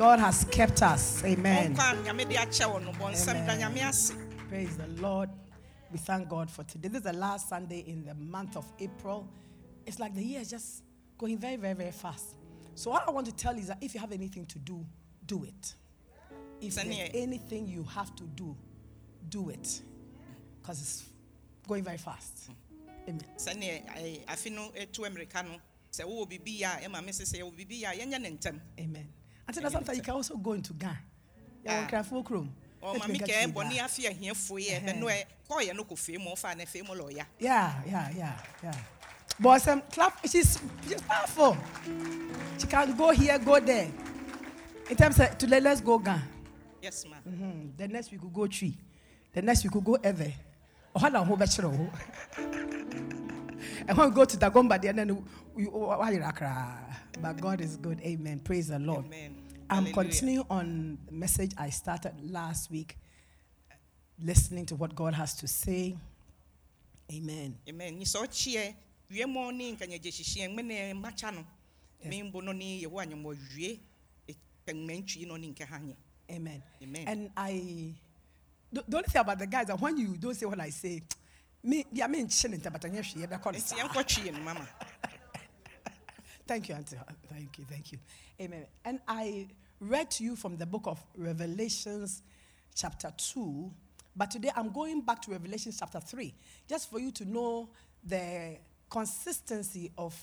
God has kept us. Amen. ɔnkɔ a nyame de akyɛ wɔ no bɔnsɛm da nyame ase Praise the Lord. We thank God for today. This is the last Sunday in the month of April. It's like the year is just going very, very, very fast. So, what I want to tell you is that if you have anything to do, do it. If there's anything you have to do, do it. Because it's going very fast. Amen. sɛneɛ ɛɛ, afe no eh, ɛtu mmirika no sɛ wowɔ oh, biribi a ɛma me sɛ sɛ yɛwɔ oh, biribi a yɛnyɛ ne ntɛm Amen. Until that sometimes you can also go into Ghana. Yeah, Ah. Crawford Chrome. ɔma me kɛɛ bɔne afe ahiafoɔ yɛ bɛno ɛ kɔɔyɛ no kɔ fie mu ɔfa ne fie mu lɔɔya Yeah, yeah, yeah, yeah. But some clap, she's, she's powerful. She can go here, go there. In terms of today, let's go Ghana. yes ma Hmm, The next we could go tree. The next we could go ever. Oh, on, hold back, sure. And when we go to Dagomba, and then we, why you Accra? But God is good. Amen. Praise the Lord. Amen. I'm Hallelujah. continuing on the message I started last week, listening to what God has to say. Amen. amen nyi sɛ ɔkyeɛ wie mɔ ne nkanyagye hyehyeɛ ŋmene makya no membo no ne yɛwɔ anyɛmmɔ wie kɛngmɛntwi no ne nkɛ ha nyɛ Amen. Amen. And I, the, only thing about the guys that when you don't say what I say, me, yeah, me chilling, but I'm actually nti yɛnkɔtwee no mama Thank you, Auntie. Thank you, thank you. Amen. And I read to you from the book of Revelations, chapter 2. But today I'm going back to Revelation chapter 3, just for you to know the consistency of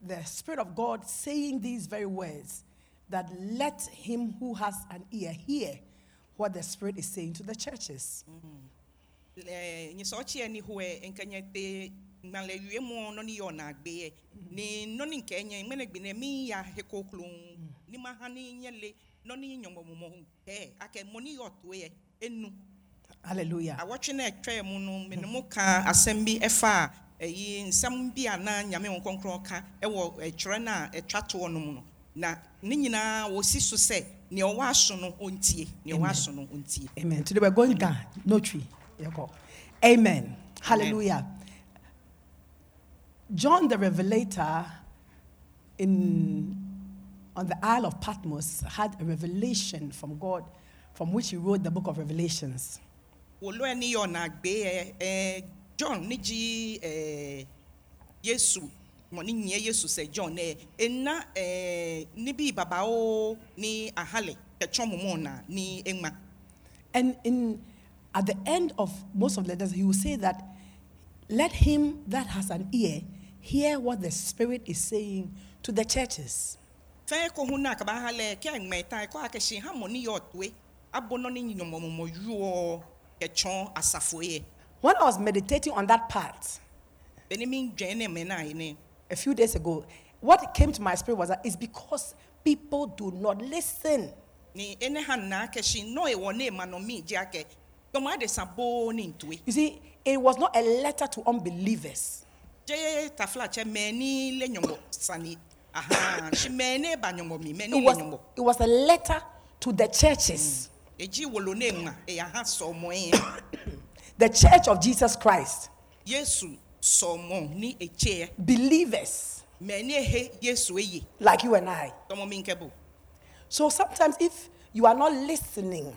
the Spirit of God saying these very words that let him who has an ear hear what the Spirit is saying to the churches. nyi sɛ ɔkyeɛ ne hoɛ nkanya te ŋmala wie mɔ no ne yɛ ɔna agbeɛ ne no ne nkɛnyɛ ŋmene gbene mi ya heko klon ni ma ha ne nyɛ le no ne nyɔmɔ mɔmɔ kɛ akɛ mɔ ne yɛ ɔtoɛ enu Hallelujah. awɔtwe no ɛtwɛɛ mu no mene mu ka asɛm bi ɛfa a ɛyi nsɛm bi a na nyame wo nkɔnkrɔn ka ɛwɔ ɛtwerɛ no a ɛtwa toɔ no mu no na ne nyinaa wɔsi so sɛ nea ɔwɔ aso no ɔntie nea ɔwɔ aso no ɔntie Amen. Today we're going down. No tree. Yeah, go. Amen. Hallelujah. John the Revelator in on the Isle of Patmos had a revelation from God from which he wrote the book of Revelations. wòlóɛ ne yɛ ɔna agbe ɛɛ eh, eh, john ne eh, yesu mɔ ne yesu sɛ john ɛɛ ena ɛɛ ne bi babaawo ahale kɛtwɔn mu mu na ema And in at the end of most of the letters, he will say that let him that has an ear hear what the Spirit is saying to the churches. Fɛn ko hun na kaba ahalɛ kɛ ŋmɛ ta kɔ ha mɔ ne yɛ ɔtoe abo no ne nyɔmɔmɔmɔ asafo yɛ When I was meditating on that part, bɛni mi dwɛn ne mɛ na yi ne a few days ago, what came to my spirit was that it's because people do not listen. ene ha na nɔ ewɔ ne ma nɔ mi gye akɛ tɔmɔ ade sa boo ne ntoe You see, it was not a letter to unbelievers. tafla kyɛ mɛ ni le sani aha. Si mɛ ne ba nyɔmɔ mi mɛ It was, it was a letter to the churches, mm. edzi wolo ne ŋma eya ha sɔmɔ yɛ the church of Jesus Christ, yesu sɔmɔ ni etseɛ believers. Mɛ ne he yesu eye like you and I. tɔmɔ mi nkɛ bo So sometimes if you are not listening,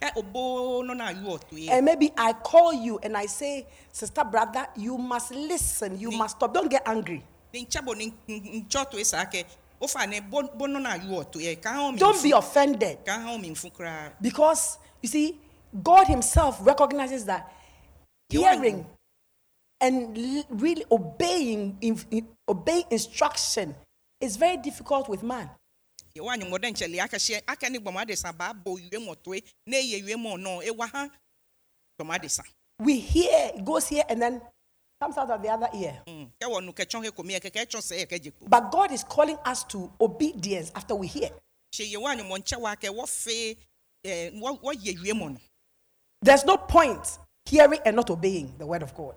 ɛ obo no na yu ɔtoe. and maybe I call you and I say, Sister, brother, you must listen, you must stop, don't get angry. Ne nkyɛbɔ ne nkyɛ ɔtoe saa kɛ wofa ne bo bo no na yu ɔtoe ka ha mi Don't be offended. ka ha mi nfu koraa Because you see, God Himself recognizes that hearing and really obeying in, in- obeying instruction is very difficult with man. yɛwɔ anyɔmɔdɛ nkyɛle akɛhyɛ aka ne gbɔmɔ adesa baa bɔ wie mɔtoe ne yɛ wie mɔ nɔ ewa ha gbɔmɔ adesa We hear, it goes here, and then comes out of the other ear. Mm. kɛ wɔ no kɛkyɔn he komi ɛkɛkɛ ɛkyɔn sɛ ɛkɛ gye ko But God is calling us to obedience after we hear. hyɛ yɛ wɔ anyɔmɔ nkyɛ wa kɛ wɔfe ɛɛ wɔ wɔyɛ wie mu no There's no point hearing and not obeying the word of God.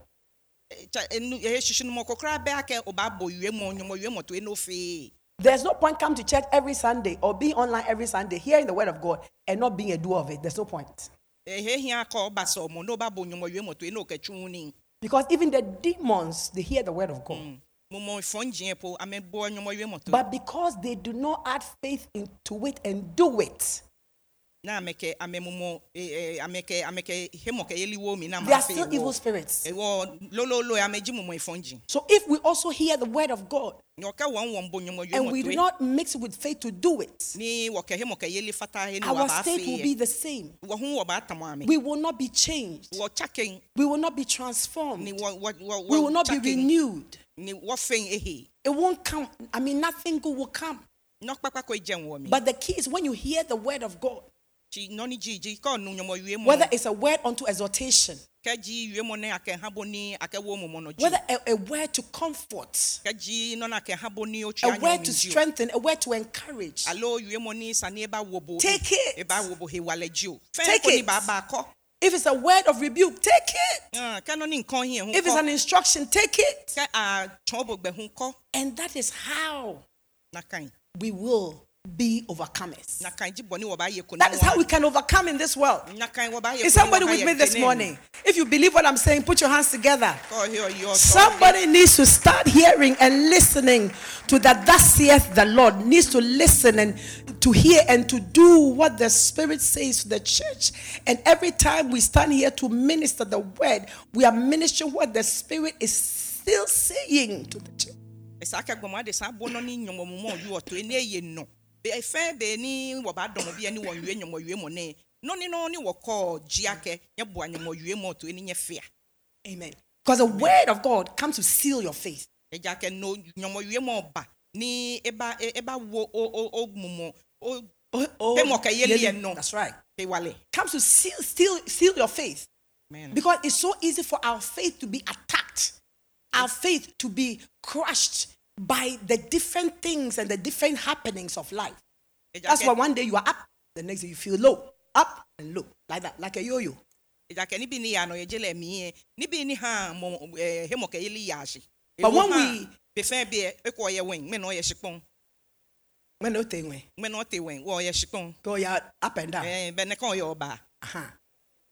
Ɛ, kyɛ enu ɛyɛ hyehyɛ no mu ɔkɔkora bɛ akɛ ɔba abɔ wie mu nyɔmɔ wie mu to eno fee There's no point come to church every Sunday or being online every Sunday, hearing the word of God and not being a doer of it. There's no point. Ɛhɛ hia akɔ ɔba sɛ ɔmo na ɔba abɔ nyɔmɔ wie mu to eno kɛtwi ni Because even the demons, they hear the word of God. mɔmɔ fɔn gyina po ame bɔ nyɔmɔ wie mu to But because they do not add faith into it and do it, they are still evil spirits. So if we also hear the word of God na ɔkɛ wɔn wɔn bɔ nyɔmɔ wie and we do not mix it with faith to do it, ni wɔkɛ hemɔ kɛ yeli fata he ni our state will be the same. wɔ ho wɔ ba tam ame We will not be changed. We will not be transformed. We will not be renewed. ni wɔ fɛn ehe It won't come. I mean, nothing good will come. nɔkpakpa kɔ gyɛn wɔ mi But the key is when you hear the word of God, tsi nɔni dzi dzi kɔ nu nyɔmɔ wie mu whether it's a word unto exhortation, kɛ dzi wie mu ne akɛ habo ni akɛ wo mɔmɔ nɔ dzi whether a, a word to comfort, kɛ dzi nɔna akɛ habo ni o tsi a word to strengthen, a word to encourage, alo wie mu ni sani eba wo bo Take it. eba wo bo he walɛ dzi o. Fɛn Take it. ba ba kɔ if it's a word of rebuke, take it. Ah, kɛ nɔni nkɔn hi ho If it's an instruction, take it. kɛ a tsɔn bo gbɛ ho kɔ And that is how we will be overcomers. That is how we can overcome in this world. Is somebody with me this morning? If you believe what I'm saying, put your hands together. Somebody needs to start hearing and listening to that. Thus saith the Lord. Needs to listen and to hear and to do what the Spirit says to the church. And every time we stand here to minister the word, we are ministering what the Spirit is still saying to the church. Ɛsɛ akɛ gbɔmɔ ade san bɔ nɔni nyɔmɔ mɔmɔ yi ɔtɔ ene ye nɔ Be- fɛn bɛɛ ni wɔ ba dɔmɔ bi ɛni wɔn yue nyɔmɔ yue mɔ ne nɔni nɔni wɔ kɔ dzi akɛ nye bɔ nyɔmɔ yue mɔ to eni nye fia Amen. Because the word of God comes to seal your faith. ɛdza akɛ no nyɔmɔ yue mɔ ba ni eba eba wo o o o o Oh, oh, yeli yeli. and. That's right. Comes to seal, seal, seal your faith. man Because it's so easy for our faith to be attacked, our faith to be crushed by the different things and the different happenings of life. That's why one day you are up, the next day you feel low, up and low, like that, like a yo yo. ɛdza akɛ ni bi ni yanɔ yɛ dze lɛ mi yɛ ni bi ni hã mɔ ɛɛ he mɔ kɛ yeli yaasi But when we- be fɛn bi yɛ ekɔ yɛ wɛn mɛ n'ɔyɛ sikpɔn When no thing when mɛ n'ɔte wɛn wɔ ɔyɛ go up and down. ɛɛ bɛ ne kɔn yɛ ɔba. Uh-huh.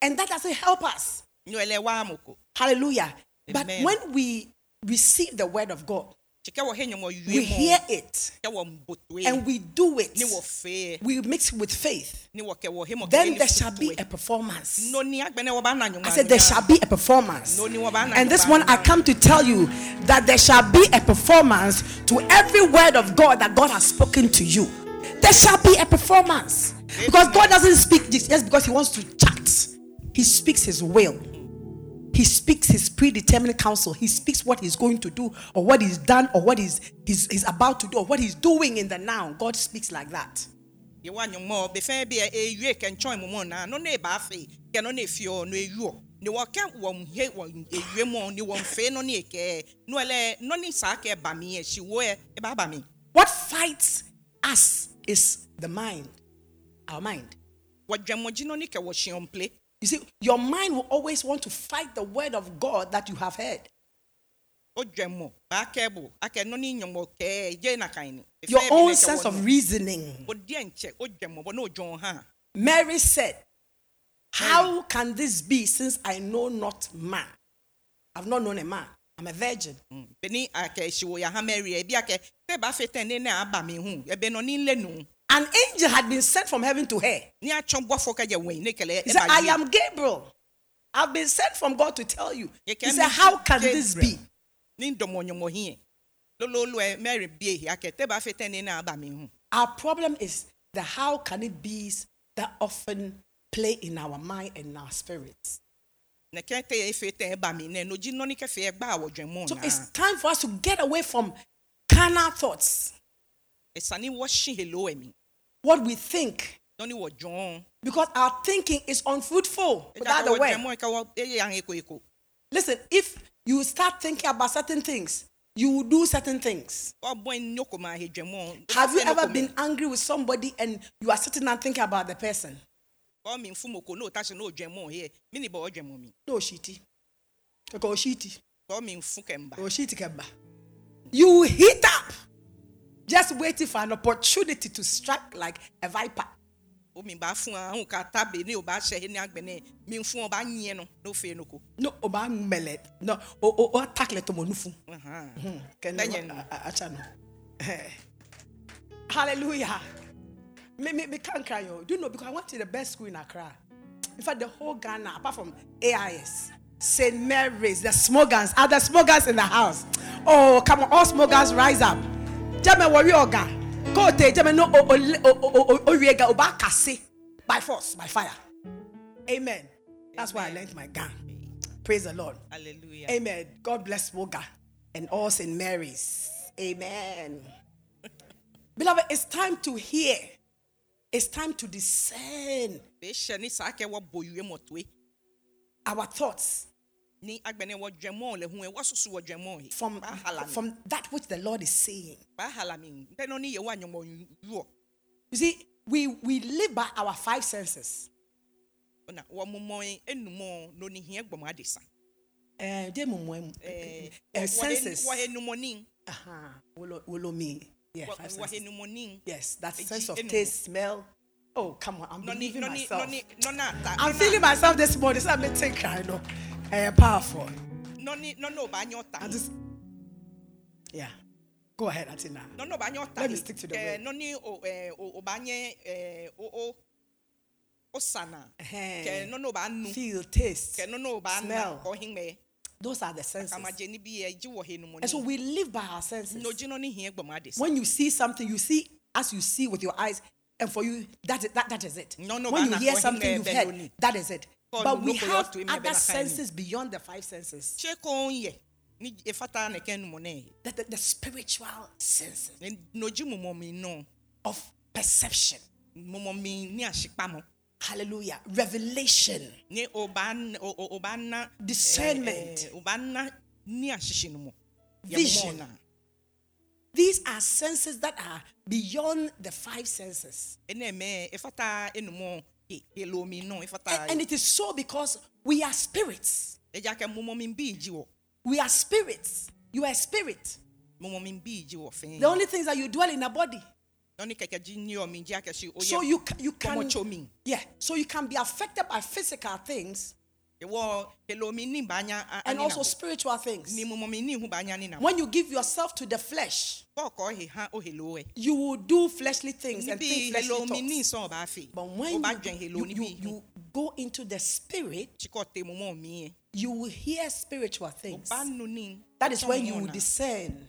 And that doesn't help us. nyɔlɛ wa moko Hallelujah. But when we receive the word of God, tikɛ wɔ he nyɔmɔ we hear it kɛ wɔ mbotoe and we do it. ni wɔ fee We mix it with faith. ni wɔ kɛ wɔ he mɔ kɛ Then there shall be a performance. noni agbɛnɛ wɔ ba na nyɔmɔ I said there shall be a performance. No, ni wɔ ba na And this one I come to tell you that there shall be a performance to every word of God that God has spoken to you. There shall be a performance. Because God doesn't speak this just because He wants to chat. He speaks His will. He speaks his predetermined counsel. He speaks what he's going to do, or what he's done, or what he's, he's, he's about to do, or what he's doing in the now. God speaks like that. yɛ wa nyɔmɔ be fɛn bi yɛ ewie kɛntɔn mu mɔ na no ne ba fe kɛ no ne fiɔ no eyuɔ ni wɔ kɛ wɔn he wɔn ewie mɔ ni wɔn fe no ne kɛ no ɛlɛ no ne saa kɛ ba mi yɛ si wo yɛ ba ba mi What fights us is the mind, our mind. Wɔ dwɛmɔdzi no ne kɛ wɔ siɔn ple You see, your mind will always want to fight the word of God that you have heard. o dwɛmɔ ba kɛ bo akɛ no ne nyɔmɔ kɛ je na kan ni Your own sense of reasoning. o deɛ nkyɛ o dwɛmɔ bɔ n'o jɔn ha Mary said, How can this be since I know not man? I've not known a man. I'm a virgin. bɛni akɛ si wo ya ha mɛri ebi akɛ kɛ ba fe tɛn ne ne aba mi hu ɛbɛ no ni le nu An angel had been sent from heaven to her. ni atsɔn bɔfɔ kɛ jɛ wɛn ne kɛlɛ He said, I am Gabriel. I've been sent from God to tell you. He said, How can this be? Our problem is the how can it be that often play in our mind and our spirits. ne kɛ tɛ fe tɛn ba mi nɛ nodzi nɔni kɛ fe gba awɔ dwɛmɔ So it's time for us to get away from carnal thoughts, esani wɔ si helo ɛmi what we think, nɔni wɔ jɔn because our thinking is unfruitful. Without the word. dwɛmɔ kɛ wɔ eye yan eko eko Listen, if you start thinking about certain things. You will do certain things. ɔbɔn nyoko ma ahedwamo Have you ever been angry with somebody and you are sitting and thinking about the person? n'o ta n'o dwamo yɛ mini bɔ ɔdwamo mi No, shitty. Okay, shitty. ɔmi nfu kɛmba shitty keba. You will heat up. Just waiting for an opportunity to strike like a viper. omi ba fun ahun ka tabe ni o ba hyɛ ni agbɛnɛ mi nfu ɔba nyiɛ no n'o fe no ko No, oba mele. No, o o o attack le tomo nufu. Ahan. Can Bɛnyɛ no. Achano. Hallelujah. Me, me, me can't cry. yo. Do you know? Because I went to the best school in Accra. In fact, the whole Ghana, apart from AIS, St. Mary's, the smokers, are the smokers in the house. Oh, come on, all smokers rise up. Jame worry oga. Go te eh, jame no o o o o o riega oba kase by force, by fire. Amen. That's why I learned my gun. Praise the Lord. hallelujah Amen. God bless Woga and all St. Mary's. Amen. Beloved, it's time to hear. It's time to discern behyɛ ni saa kɛ wɔbɔ yue mɔtoe our thoughts from, from that which the Lord is saying. bahala mi ntɛnɛ ni yɛ wa nyɔmɔ yuɔ You see, we, we live by our five senses. ɔna wɔ mɔmɔ enumɔ loni hiɛ gbɔmɔ adesa Uh, they mo- mo- ɛɛ uh, senses. Uh-huh. Wolo- wolo me. Yeah, five senses. Yes, that's Eji sense of taste, smell. Oh, come on. I'm believing myself. nɔni nɔna ta I'm feeling myself this morning. So I'm making cry. No, uh, powerful. nɔni nɔni o ba nyɔ ta just, yeah. Go ahead, Atina. nɔni o ba nyɔ ta Let me stick to the kɛ word. nɔni o ɛɛ o o ba nyɛ ɛɛ o o o Ɛhɛn. kɛ nɔni o ba nu Feel, taste. kɛ nɔni o ba smell. na ɔhinmɛ Those are the senses. kamajɛ ni bi yɛ ji wɔ And so we live by our senses. n'oji nɔni hiɛ gbɔmɔ adesa When you see something, you see as you see with your eyes, and for you, that that, that is it. No, no, when you hear something eh, you've heard, that is it. But we have other senses beyond the five senses. tse ko n yɛ ni efata ne kɛ numɔnɛ The, the, the spiritual senses n'oji mɔmɔ mi of perception. Hallelujah. Revelation. Discernment. eh, eh, o ba na ni asisi numɔ Yɛ Vision. These are senses that are beyond the five senses. Ɛnɛ mɛ efata enumɔ elo mi nɔ efata And, and it is so because we are spirits. ɛdza kɛ mɔmɔ mi bi dzi wɔ We are spirits. You are a spirit. mɔmɔ mi bi dzi wɔ fɛn The only things that you dwell in a body. nɔni kɛkɛ dzi ni yɔ mi dzi akɛsi o So you you can kɔmɔ tso mi yeah. So you can be affected by physical things ewɔ elo mi ni ba nya a- and also spiritual things. ni mɔmɔ mi ni ihu ba nya ni na hɔ. When you give yourself to the flesh, kɔɔkɔ he ha o helo ɛ. you will do fleshly things and think fleshly helo mi ní thoughts. sɔn ọba fè But when you, you, you, you go into the spirit, tí kò tẹ mo mọ mi yẹn you will hear spiritual things. ọba nu ní. That is where you will discern.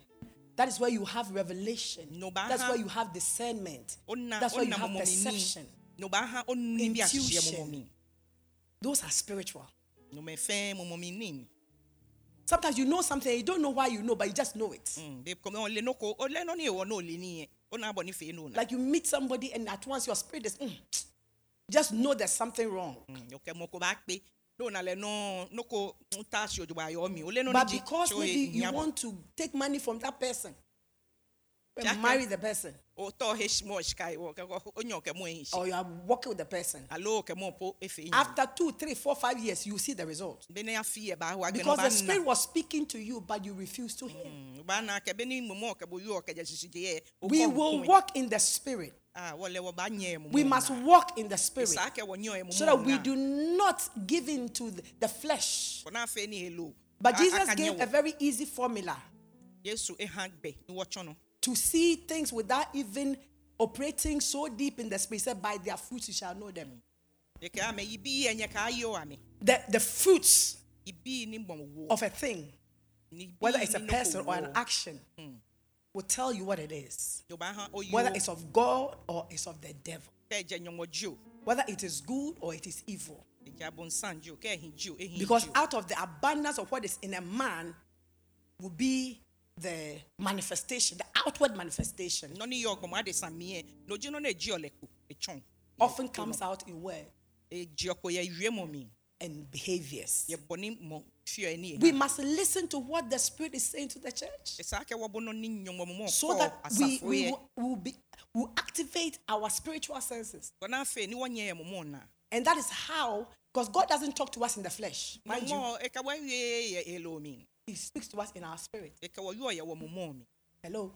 That is where you have revelation. That's ha- where you have discernment. That's where you have mo mọ mi ní perception. ní ọba ha ó nu níbi àṣìṣe mo mọ Intuition. Those are spiritual. Ní ọmọ ẹfẹ mo mọ mi ní. Sometimes you know something, you don't know why you know, but you just know it. de kọ́mi ọ̀ lé nóko ó lé nọ́ni ìwọ náà lé níyẹn ó náà bọ̀ nífẹ̀ẹ́ nù. Like you meet somebody and at once your spirit is, "Mm, just know there's something wrong. ọkẹ mo kò bá pé lóòna lẹ nọ nóko ń ta aṣọ òjòba ayọ mi ó lé nọ́ni But because maybe you want to take money from that person and marry the person, ó tọ́ he mọ̀ ṣìkà ìwọ kẹ́kọ́ ó yàn mọ̀ ẹ̀yìn ṣe or you are working with the person, alo ọkẹ mọ̀ po efe yẹn. after two, three, four, five years, you see the result. bẹ́ẹ̀ ni ẹ̀ bá wa gbẹ̀ ní Because the spirit was speaking to you, but you refused to hear. ba na kɛbɛ ni mɔmɔ kɛbɛ yɔ kɛjɛ sisi de yɛ. o We will walk in the spirit. ah wɔlɛ wɔ ba nyɛ mɔmɔ. We must walk in the spirit saa kɛ wɔ nyɛ mɔmɔ. so that we do not give in to the, flesh. kɔn'a fɛ ni helo. But Jesus gave a very easy formula yesu ehan gbɛ ni wɔ tsɔnɔ. to see things without even operating so deep in the. He said, By their fruits you shall know them. yeke ame ibi yɛ nyɛ k'a yɛ o ame. The, the fruits ibi ni mɔ wo. of a thing, whether it's a person or an action, will tell you what it is. Yorùbá hàn o Whether it's of God or it's of the devil. kɛ jɛ ɲɔgɔn ji o. Whether it is good or it is evil. ìjà bọ̀ nsán ji o kɛ ehin ji o ehin Because out of the abundance of what is in a man will be the manifestation, the outward manifestation, nɔni yɔ gbɔmɔ ade san miɛ n'oji nɔ ne ji o lɛ ko etsɔn. often comes out in word. eji ɔkò yɛ wie mɔ mi. and behaviors. yɛ bɔne mmɔ fia ni We must listen to what the Spirit is saying to the church saa kɛ wɔbɔ no ne nyɔmɔmɔ so that we, we will, will be, will activate our spiritual senses. wɔn afei ni wɔnyɛ yɛ mɔmɔ na And that is how, because God doesn't talk to us in the flesh. Mind you, mɔmɔ eka wɔwie yɛ elomi He speaks to us in our spirit. eka wɔyɔ yɛ wɔ mɔmɔ mi Hello?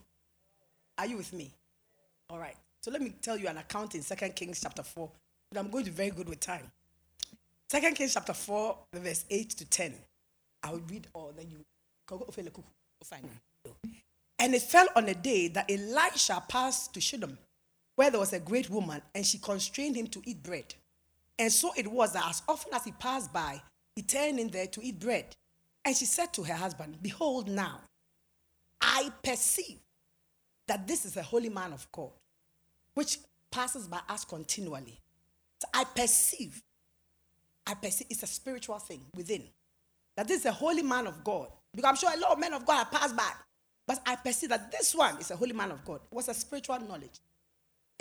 Are you with me? All right. So let me tell you an account in Second Kings chapter 4. But I'm going to be very good with time. Second Kings chapter 4, verse 8 to 10. I will read all, then you. Mm. And it fell on a day that Elisha passed to Shunem, where there was a great woman, and she constrained him to eat bread. And so it was that as often as he passed by, he turned in there to eat bread. And she said to her husband, Behold, now I perceive that this is a holy man of God, which passes by us continually. So I perceive, I perceive it's a spiritual thing within. That this is a holy man of God. Because I'm sure a lot of men of God have passed by. But I perceive that this one is a holy man of God. It was a spiritual knowledge.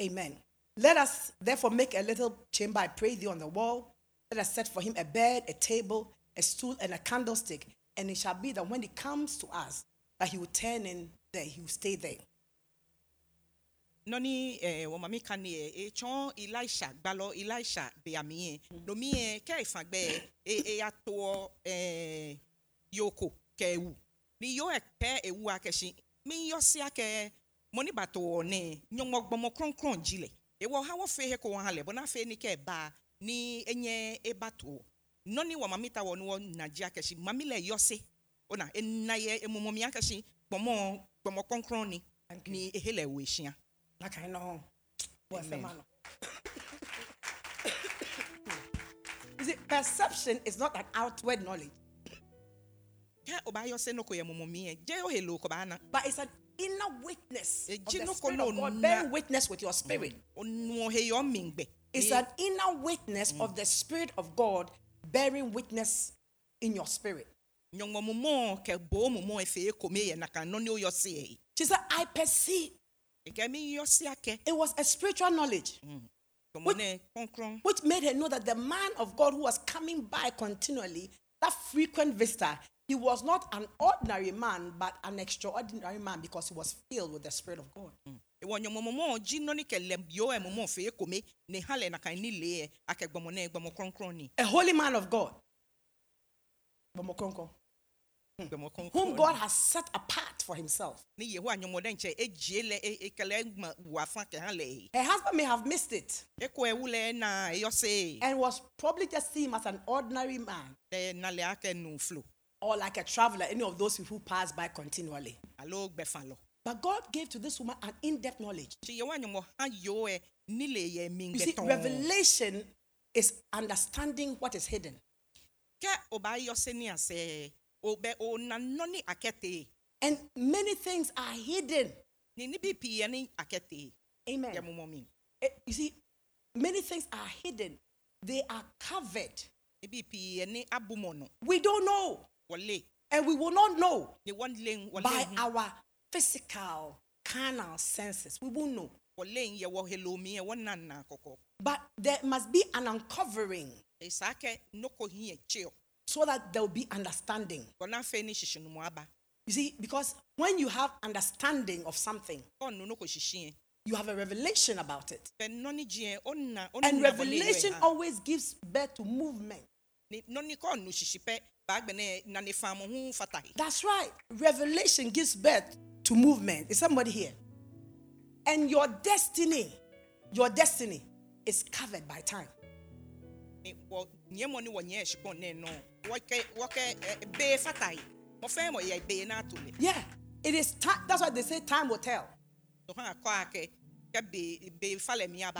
Amen. Let us therefore make a little chamber, I pray thee, on the wall. Let us set for him a bed, a table, a stool, and a candlestick. And it shall be that when he comes to us, that he will turn in there, he will stay there. nɔni ɛɛ wɔn maami kan yɛ etsɔn elisha gbalɔ elisha bɛyami yɛ lomi yɛ kɛ ifagbɛ e eya toɔ ɛɛ yoko kɛ ewu. Ni yɔ ɛkɛ ewu akɛsi mi yɔ si akɛ mɔni bato wɔ ne nyɔmɔ gbɔmɔ krɔnkrɔn dzi lɛ ewɔ ha wɔ fe he ko wɔn ha lɛ bɔn n'afɛ ni kɛ ba ni enye eba to nɔni wɔ mami ta wɔ ni wɔ nadzi akɛsi mami lɛ yɔ se ona ena yɛ emumumi akɛsi gbɔmɔ gbɔmɔ krɔnkrɔn ni ni ehe lɛ wo esia. Like I know. What's the Amen. You see, perception is not an outward knowledge, kɛ o b'a yɔ se n'o ko yɛ mɔmɔ min yɛ jɛ o he lo ko b'a na but it's an inner witness. Of the Spirit of God, bearing witness with your spirit. o nu he yɔ min gbɛ. It's an inner witness of the Spirit of God bearing witness in your spirit. She said, I perceive. It was a spiritual knowledge ne which made her know that the man of God who was coming by continually, that frequent visitor, he was not an ordinary man, but an extraordinary man because he was filled with the Spirit of God. ewɔ nyɔngɔ mɔmɔ dzi nɔni kɛ lɛ yɔ ɛ mɔmɔ fe ko ne ha lɛ na ni le yɛ akɛ gbɔmɔ ne gbɔmɔ ni. A holy man of God. Gbɔmɔ hmm. Whom God has set apart for himself. ni yehowa nyɔmɔ dɛ nkyɛn edie lɛ ekɛlɛ gbɔ wafa kɛ ha lɛ Her husband may have missed it. Eko ewu lɛ na eyɔ se. And was probably just seen as an ordinary man. Lɛ na akɛ nu flo. Or like a traveler, any of those who pass by continually. Alo gbɛfa lɔ. But God gave to this woman an in depth knowledge. Ti yewa nyɔmɔ ha yo ɛ ni le yɛ min You see, revelation is understanding what is hidden. Kɛ o b'a yɔ se ni asɛ o bɛ o na nɔni akɛte And many things are hidden. ni ni bi pii yɛ ni akɛte yɛ Amen. Eh, You see, many things are hidden. They are covered. Ni bi pii yɛ ni abumɔ no We don't know. And we will not know ni wɔn le wɔle by our physical, carnal senses. We won't know. wɔle yɛ wɔ helomi yɛ wɔn nana kɔkɔ. But there must be an uncovering Esa kɛ noko hin yɛ tse o. so that there will be understanding. Wɔna fɛ ni sisi numu aba. You see, because when you have understanding of something, Ɔnu noko sisi yɛ. you have a revelation about it. Fɛ nɔni jiɛ ɔna ɔna And revelation always gives birth to movement. Ni nɔni kɔ nu sisi pɛ baagbɛnɛ nani faamu hun fata yi. That's right. Revelation gives birth to movement. Is somebody here? And your destiny, your destiny is covered by time. Yeah, it is time. That's why they say time will tell.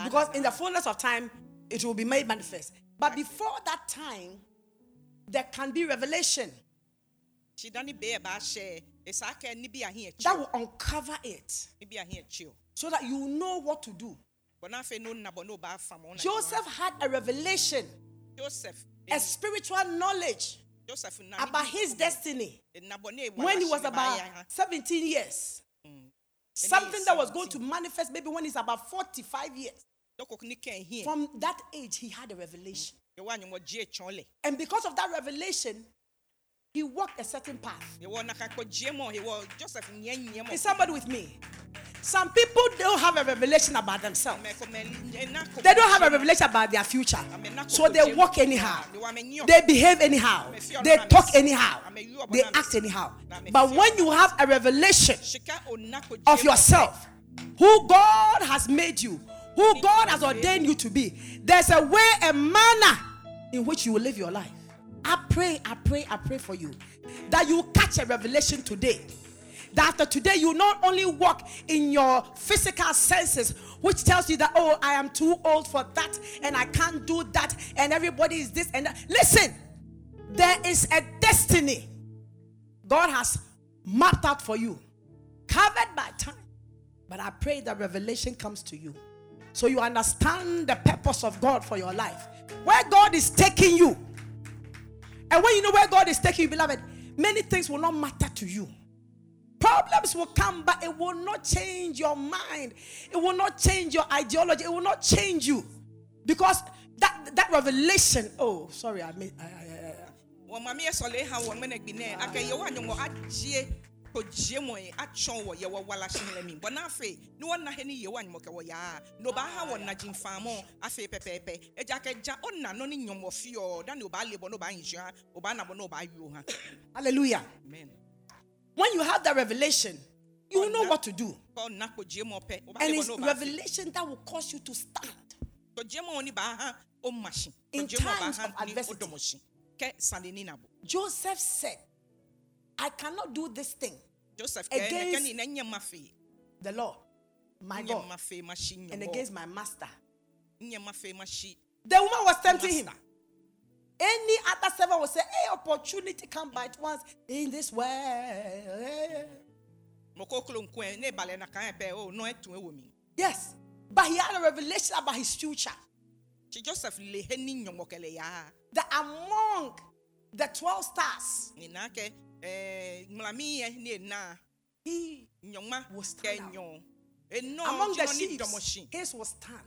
Because in the fullness of time, it will be made manifest. But before that time, there can be revelation sidani bee b'a sɛ esa kɛ ni bi ahin yɛ that will uncover it ni bi ahin yɛ so that you know what to do. Bɔn n'a fɛ n'o nabɔ n'o b'a faamu. o na Joseph had a revelation, Joseph. a spiritual knowledge Joseph about his destiny when he was about 17 years. Something that was going to manifest maybe when he's about 45 years. Dɔkɔ ni kɛn hin. From that age, he had a revelation. yɛwɔ anyɔmɔ gye twɔn lɛ And because of that revelation, he walked a certain path. yɛwɔ nakakɔ gye mɔ yɛwɔ joseph nyɛ nyɛ Is somebody with me? Some people don't have a revelation about themselves. mɛkɔ mɛ ɛna They don't have a revelation about their future. So they walk anyhow. They behave anyhow. They talk anyhow. They act anyhow. But when you have a revelation of yourself, who God has made you, who God has ordained you to be, there's a way, a manner in which you will live your life. I pray, I pray, I pray for you that you catch a revelation today. That after today, you not only walk in your physical senses, which tells you that, oh, I am too old for that, and I can't do that, and everybody is this and that. Listen, there is a destiny God has mapped out for you, covered by time. But I pray that revelation comes to you. So you understand the purpose of God for your life. Where God is taking you. And when you know where God is taking you, beloved, many things will not matter to you. Problems will come, but it will not change your mind. It will not change your ideology. It will not change you. Because that, that revelation, oh, sorry, I made. I, I, I, I- wɔn maame ɛsɔle ha wɔn mɛnɛ gbinɛ akɛ yɛwɔ anyɔmɔ agye kɔ gye mɔ atwɔn wɔ yɛwɔ mi bɔn ni wɔn nahe ni yɛwɔ anyɔmɔ kɛ wɔ yaa ha wɔ nfaamɔ afɛ pɛpɛɛpɛ ɔna nɔ ni nyɔmɔ fiɔ dani o b'a lebɔ n'o b'a nzia o b'a nabɔ n'o b'a yɔ ha. Hallelujah. amen. When you have that revelation, you will know what to do. kɔ na kɔ gye mɔ pɛ And it's n'o revelation that will cause you to stand. kɔ ni b'a ha o In kɔ gye mɔ b'a times of ha ni o adversity. dɔmɔsi kɛ sani ni nabɔ Joseph said, I cannot do this thing. joseph Against- kɛ ni ne nyɛ ma fɛ The Lord, my God, ma fɛ ma si and against my master. nyɛ ma fɛ ma si. The woman was tempting him. Any other servant would say, Hey, opportunity come by once in this way. mɔkɔ kolo nkun na kan yɛ pɛ o oh, nɔ ɛtun ewo mi. Yes. But he had a revelation about his future. ti joseph le he ni That among the 12 stars, nina kɛ ɛɛ ŋlami yɛ ne na he nyɔma Will stand kɛ out. nyɔ enɔ among the jinɔ ni sheep, dɔmɔsi. his was stand.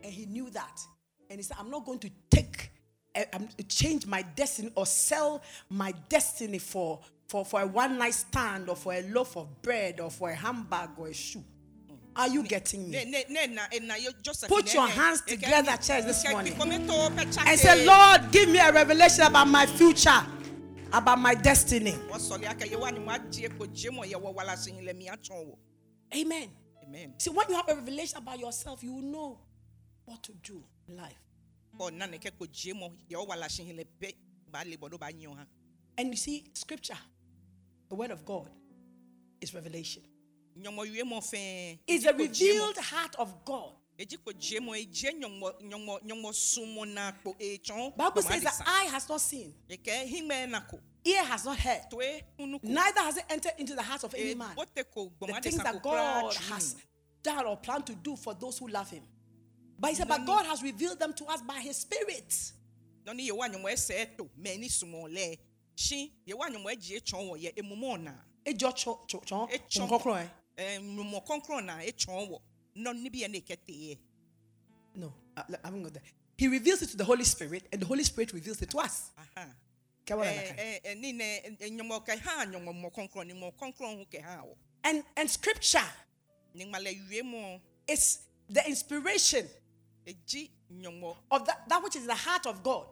And he knew that. And he said, I'm not going to take, uh, um, change my destiny or sell my destiny for, for, for a one night stand or for a loaf of bread or for a handbag or a shoe. Are you getting me? ne ne na ena yo joseph. Put your hands together, church, this morning. bikɔmɛtɔ pɛ tsake. And say, Lord, give me a revelation about my future, about my destiny. wɔsɔli akɛ yewa ni mo adie ko je mɔ yɛ wɔ wala si lɛ mi atɔn wo. Amen. amen. See, when you have a revelation about yourself, you will know what to do in life. ɔ nane kɛ ko je mɔ yɛ wɔ wala si lɛ bɛ ba le bɔ do ba nyɔ ha. And you see, scripture, the word of God, is revelation. It's a revealed heart of God. Bible says that eye has not seen, Eke himɛ na ko. ear has not heard, Toe hunu ko. neither has it entered into the heart of any man. The things that God has done or planned to do for those who love Him. But He said, but God has revealed them to us by His Spirit. Nɔni yewa nyɔmɔ ɛsɛ to mɛ ni sumɔ lɛ. Si yewa nyɔmɔ edzi etsɔn wɔ yɛ emumɔ na. Ejo eh? Na bi yɛ ne te. No, I I haven't got that. He reveals it to the Holy Spirit, and the Holy Spirit reveals it to us. Aha. Kɛ wɔ yɛ naka. Ɛɛ ɛɛ ni nɛ nyɔmɔ kɛ ha nyɔmɔ mɔ kɔnkɔn ni mɔ kɔnkɔn ho kɛ ha wɔ. And and Scripture Ni ŋma lɛ yue mɔ is the inspiration of that, that which is the heart of God,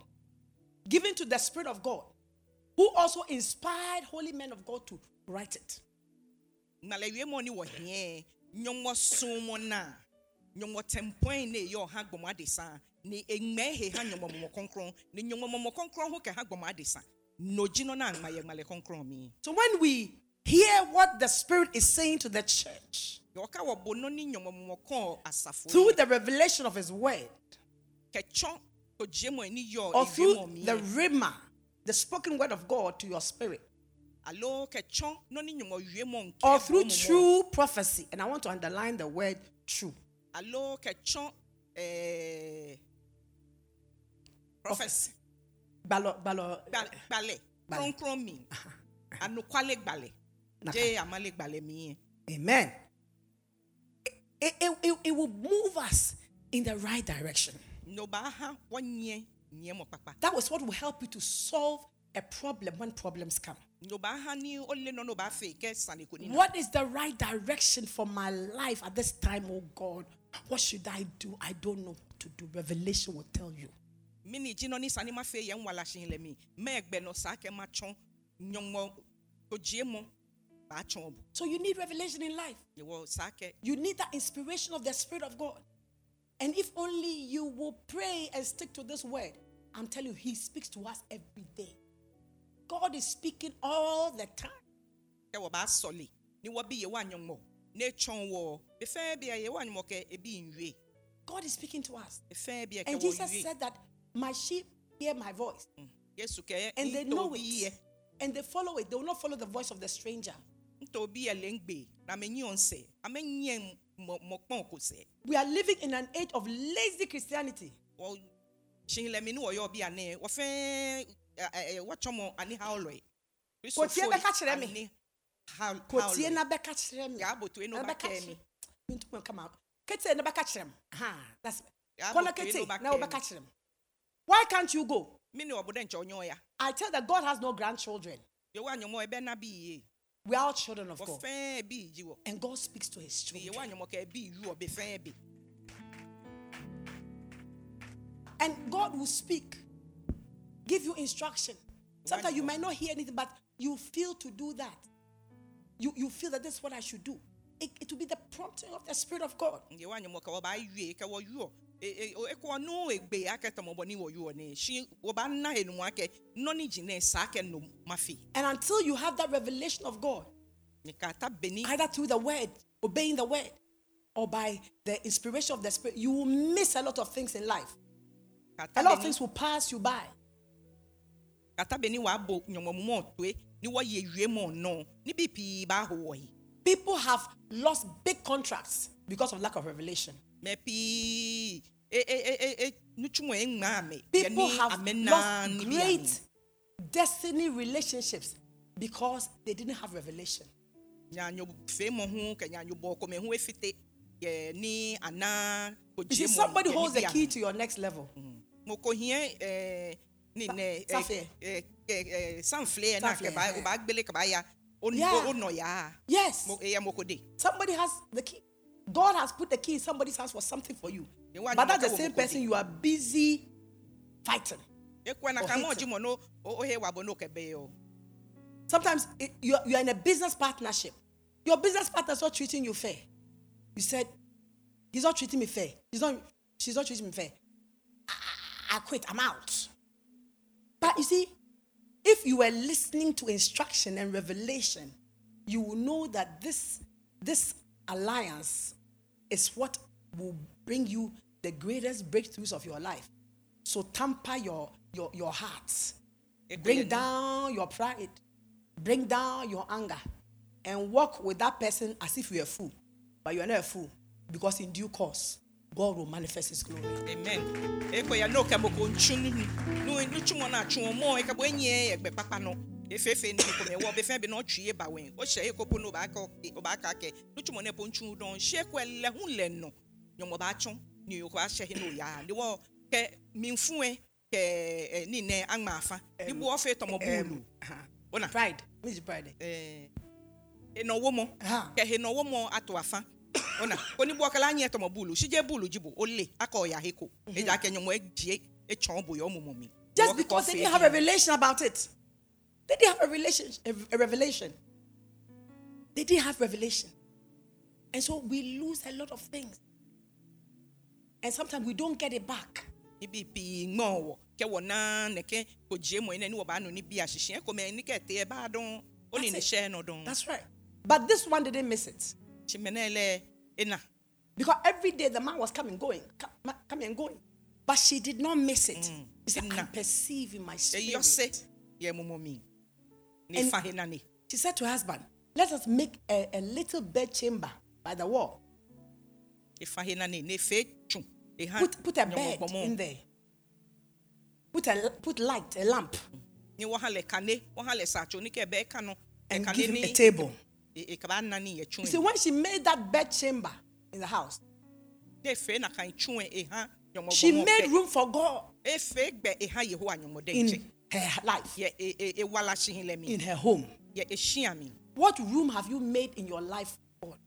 given to the Spirit of God, who also inspired holy men of God to write it. Ŋma lɛ yue mɔ ni wɔ hiɛ nyɔmɔ sumɔ na. Nyɔmɔ tɛmpɔn ne yɛ ɔha gbɔmɔ adesa. Eŋmɛ he ha mɔmɔ kɔnkɔn. Nyɔmɔ mɔmɔ kɔnkɔn ho kɛ ha gbɔmɔ adesa. Nɔ na ŋma yɛ kɔnkɔn mi. So when we hear what the Spirit is saying to the church yɔka wɔ bo nɔ ni mɔmɔ kɔn asafo through the revelation of His Word ko dze ni yɔ or through the rhema the spoken word of God to your spirit, or through true prophecy, and I want to underline the word true. Eh, prophecy. ɛɛ prɔfɛsi Balo, balo, gbalɛ Gbalɛ. kɔnkɔn mi anukwale gbalɛ Naka. je amale mi. Amen. It, it, it, it will move us in the right direction. nyoba ha wɔnyɛ nyɛ mo papa That was what will help you to solve a problem when problems come. nyoba ha ni ole no no ba fe ke sane ko ni na What is the right direction for my life at this time, oh God? What should I do? I don't know what to do. Revelation will tell you. mini ji ni sane fe ye nwala hyen le mi me egbe no ma chon nyongo ko jie mo ba chon bo So you need revelation in life. You need that inspiration of the Spirit of God. And if only you will pray and stick to this word, I'm telling you, He speaks to us every day. God is speaking all the time. ke wo ba soli ni wo bi ye wa nyongo ne chon wo be fe bi ye wa nyongo ke e bi nwie God is speaking to us. bi And Jesus said that my sheep hear my voice yesu ke and they know it and they follow it. They will not follow the voice of the stranger. nto bi ye lengbe na me nyi on se amenye mo mo pon ko se We are living in an age of lazy Christianity. Eh, eh, eh, wo hyen le mi ni wo yo bi ane wo fe wo chomo ani ha Kotie bɛka kyerɛ me. ha Kotie na bɛka kyerɛ me. Ya abotoe no bɛka mi. kyerɛ- Mentumi Kete na bɛka kyerɛ me. Aha, that's- Ya Kɔ kete na bɛka wobɛka mi. kyerɛ me. Why can't you go? mi ni obodo nche onyo ya I tell that God has no grandchildren. ye wa nyomo e be na bi ye We are all children of God. fe bi ji wo And God speaks to his ni ye wa children. nyomo ke bi yu obe fe bi And God will speak, give you instruction. Sometimes you might not hear anything, but you feel to do that. You, you feel that this is what I should do. It, it will be the prompting of the Spirit of God. ye wa nyomo ke wo ba yue ke wo yu ko no egbe ake tomo bo ni wo yu ni shi wo ba na enu ake no ni jine sa ke no mafi And until you have that revelation of God, ni ka ta beni either through the word, obeying the word, or by the inspiration of the Spirit, you will miss a lot of things in life. A lot of things will pass you by. Kata beni wa bo nyomo mo toe ni wo ye yue mo no ni bi pi ba ho wo People have lost big contracts because of lack of revelation. me pi e e e e e nuchumo e ngma me People have lost great destiny relationships because they didn't have revelation. nya nyo fe mo ho ka nya nyo bo ko me ho efite ye ni ana ko You see, somebody holds the key to your next level. Mm. mo eh, ko hie eh ni Sa- ne safe. eh eh eh sanfle na ke ba eh. o ba gbele ka ba ya o o no ya Yes. mo e ya mo ko de Somebody has the key. God has put the key in somebody's house for something for you. But that's the same person you are busy fighting. e ko na Or ka mo hating. ji mo no o o he wa bo no ke be yo Sometimes it, you're, you're in a business partnership. Your business partner's not treating you fair. You said, he's not treating me fair. He's not, she's not treating me fair. I, I- I quit. I'm out. But you see, if you were listening to instruction and revelation, you will know that this, this alliance is what will bring you the greatest breakthroughs of your life. So tamper your, your, your ye Bring down your pride. Bring down your anger. And walk with that person as if you're a fool. But you're not a fool. Because in due course, God will manifest his glory. amen. E ko ya no ka mo ko nchu nu nu nu chumo na chu mo e ka bo enye e gbe papa no e fe fe ni ko me wo be fe be no twie ba wen o hye e ko po no ba ka o ba ka ke nu chumo ne po nchu don hye ko le hu le no nyomo ba chu ni yo ko a hye no ya. Ni wo ke minfu e ke eh, ni ne angma afa ni bo o fe to mo bulu ona Pride. Is pride? eh e no wo mo ke he no wo mo ato afa ona oni bo kala anye mo bulu shije bulu jibo ole aka ya heko mhm. e ja ke nyomo e die e chon bo yo mo mo mi Just because they didn't have a revelation about it. They didn't have a relation, a, revelation. They didn't have revelation. And so we lose a lot of things. And sometimes we don't get it back. ni bi pi ngmo ke wo na ne ke ko je mo ni wo ba no ni bi ko me ni e ba don ni share no don That's right. But this one didn't miss it. Because every day the man was coming, going, coming and going. But she did not miss it. Mm. She said, I perceive in my spirit. ye mo mo mi ni And- fa he na ni She said to her husband, Let us make a, a little bed chamber by the wall. fa he na ni ne fe chu ha Put, put a bed in there. Put, a, put light, a lamp, ni wo ha le kane wo ha le sacho ni ke be ka no and give him a table. E e ka ba na ni ye chu You see, when she made that bed chamber in the house, de fe na kan chu e ha She made room for God efe gbɛ eha yehowa nyɔmɔdɛ in her life, yɛ e e ewala sihin lɛ mi in her home. yɛ ehyia mi What room have you made in your life God?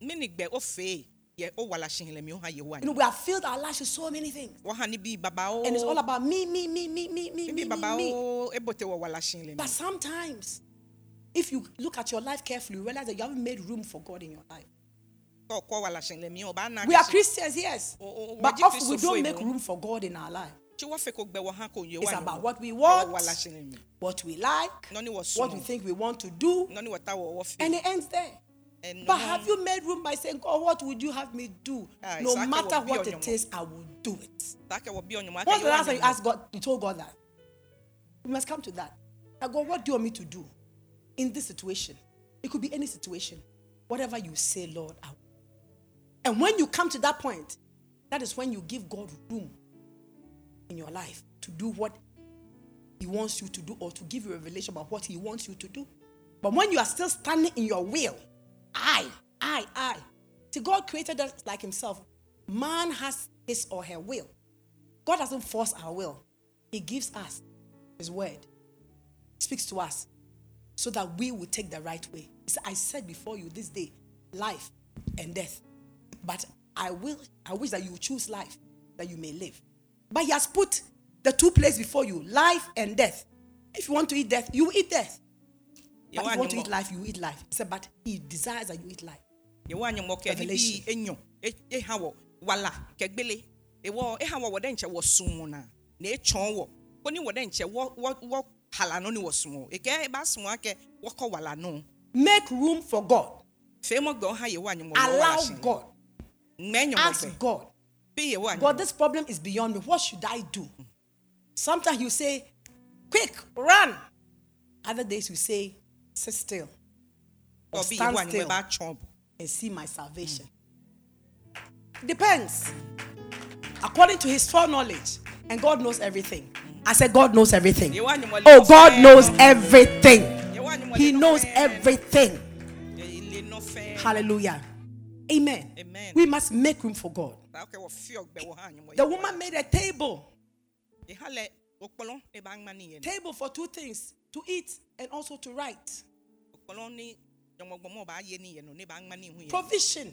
mini gbɛ o fe yɛ o wala sihin lɛ mi o ha yehowa You know, we have filled our lives with so many things. wɔ ha ni bi baba o And it's all about me, me, me, me, me, me, me, me, me. o ebote wɔ wala sihin lɛ mi But sometimes, if you look at your life carefully, you realize that you haven't made room for God in your life. kɔ kɔ wala sihin lɛ mi o ba na We are Christians, yes. O- o- o- But often we don't make room for God in our life. tí wọ́n fẹ́ kó gbẹ wɔ ha kó yehowa It's about what we want, wala sihin lɛ mi what we like, what we think we want to do, nɔni wɔ ta wɔ wɔ and it ends there. But have you made room by saying, God, what would you have me do? Ah, No matter what be what on it is, I will do it. sakɛ wɔ bi ɔnyɔmɔ What's the last time you asked God, you told God that? We must come to that. God, what do you want me to do in this situation? It could be any situation. Whatever you say, Lord, I will. And when you come to that point, that is when you give God room in your life to do what He wants you to do or to give you a revelation about what He wants you to do. But when you are still standing in your will, I, I, I. See, God created us like Himself. Man has his or her will. God doesn't force our will, He gives us His word, he speaks to us so that we will take the right way. I said before you this day, life and death. But I will, I wish that you choose life, that you may live. But He has put the two places before you, life and death. If you want to eat death, you eat death. But if you want to eat life, you eat life. He said, but He desires that you eat life. yehowa nyɔmɔ kɛ ni bi Revelation. Ni eke eba sun akɛ wɔkɔ wala no Make room for God. fɛmɔ gbɛ ɔha yehowa nyɔmɔ Allow God. Ask God. bi yehowa nyɔmɔ God, this problem is beyond me. What should I do? Sometimes you say, quick, run. Other days you say, sit still or stand still eba tsɔn bo and see my salvation. Depends. According to his foreknowledge. And God knows everything. I said, God knows everything. Oh, God knows everything. He knows everything. Hallelujah. Amen. Amen. We must make room for God. ta ɔkɛ wɔ fiɔ gbɛ wɔ ha nyɔmɔ The woman made a table. eha lɛ okpɔlɔ eba ŋma ni yɛ table for two things to eat and also to write. okpɔlɔ ni nyɔmɔgbɔmɔ ba ye ni yɛ no ne ba ŋma ni hu yɛ Provision,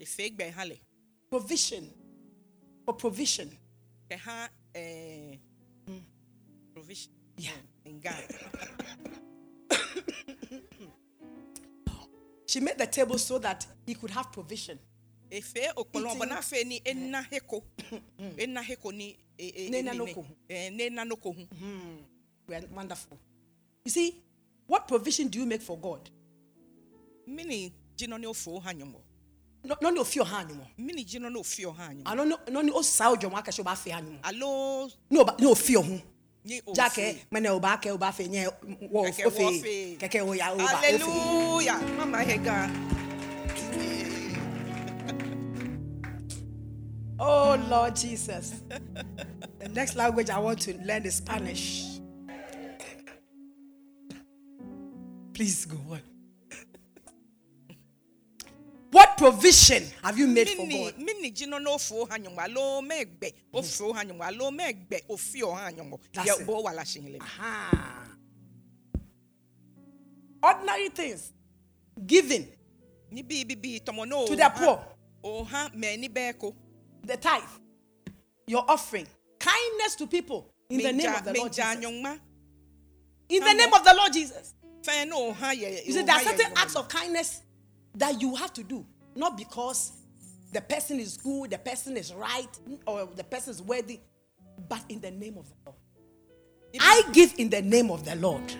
efe gbɛ ha lɛ provision, for provision. Ɛɛ provision Yeah. Mm, nga She made the table so that he could have provision. efe okpɔlɔ Eating. bɔ n'afɛ ni ena heko mm-hmm. ena heko ni Nena noko. ɛɛ eh, nena noko hu mm-hmm. We are wonderful. You see, what provision do you make for God? mini gyina ne ofo ha nyɔmɔ No, no, no, fear hand anymore. mini gyina ne ofio ha nyɔmɔ I don't know, no, no, sao jom waka shoba fe anymore. alo No, but no fear hu. ni Jake, mene oba ke oba fe nye wo Keke ofe. wofe. Keke o ya oba ofe. hallelujah mama hega Oh Lord Jesus. the next language I want to learn is Spanish. Please go on. What provision have you made for God? mini gyina ne ofo ha nyɔmɔ alo mɛgbɛ ofo hmm. ha nyɔmɔ alo mɛgbɛ ofio ha nyɔmɔ That's it. bɔ wala sin lɛ. Ordinary things. Giving to the poor. o ha mɛ ni bɛɛ ko The tithe. Your offering. Kindness to people. In the name of the Lord Jesus. In the name of the Lord Jesus. fɛn ne o ha yɛ You see, there are certain acts of kindness that you have to do, not because the person is good, the person is right, or the person is worthy, but in the name of the Lord. I give in the name of the Lord.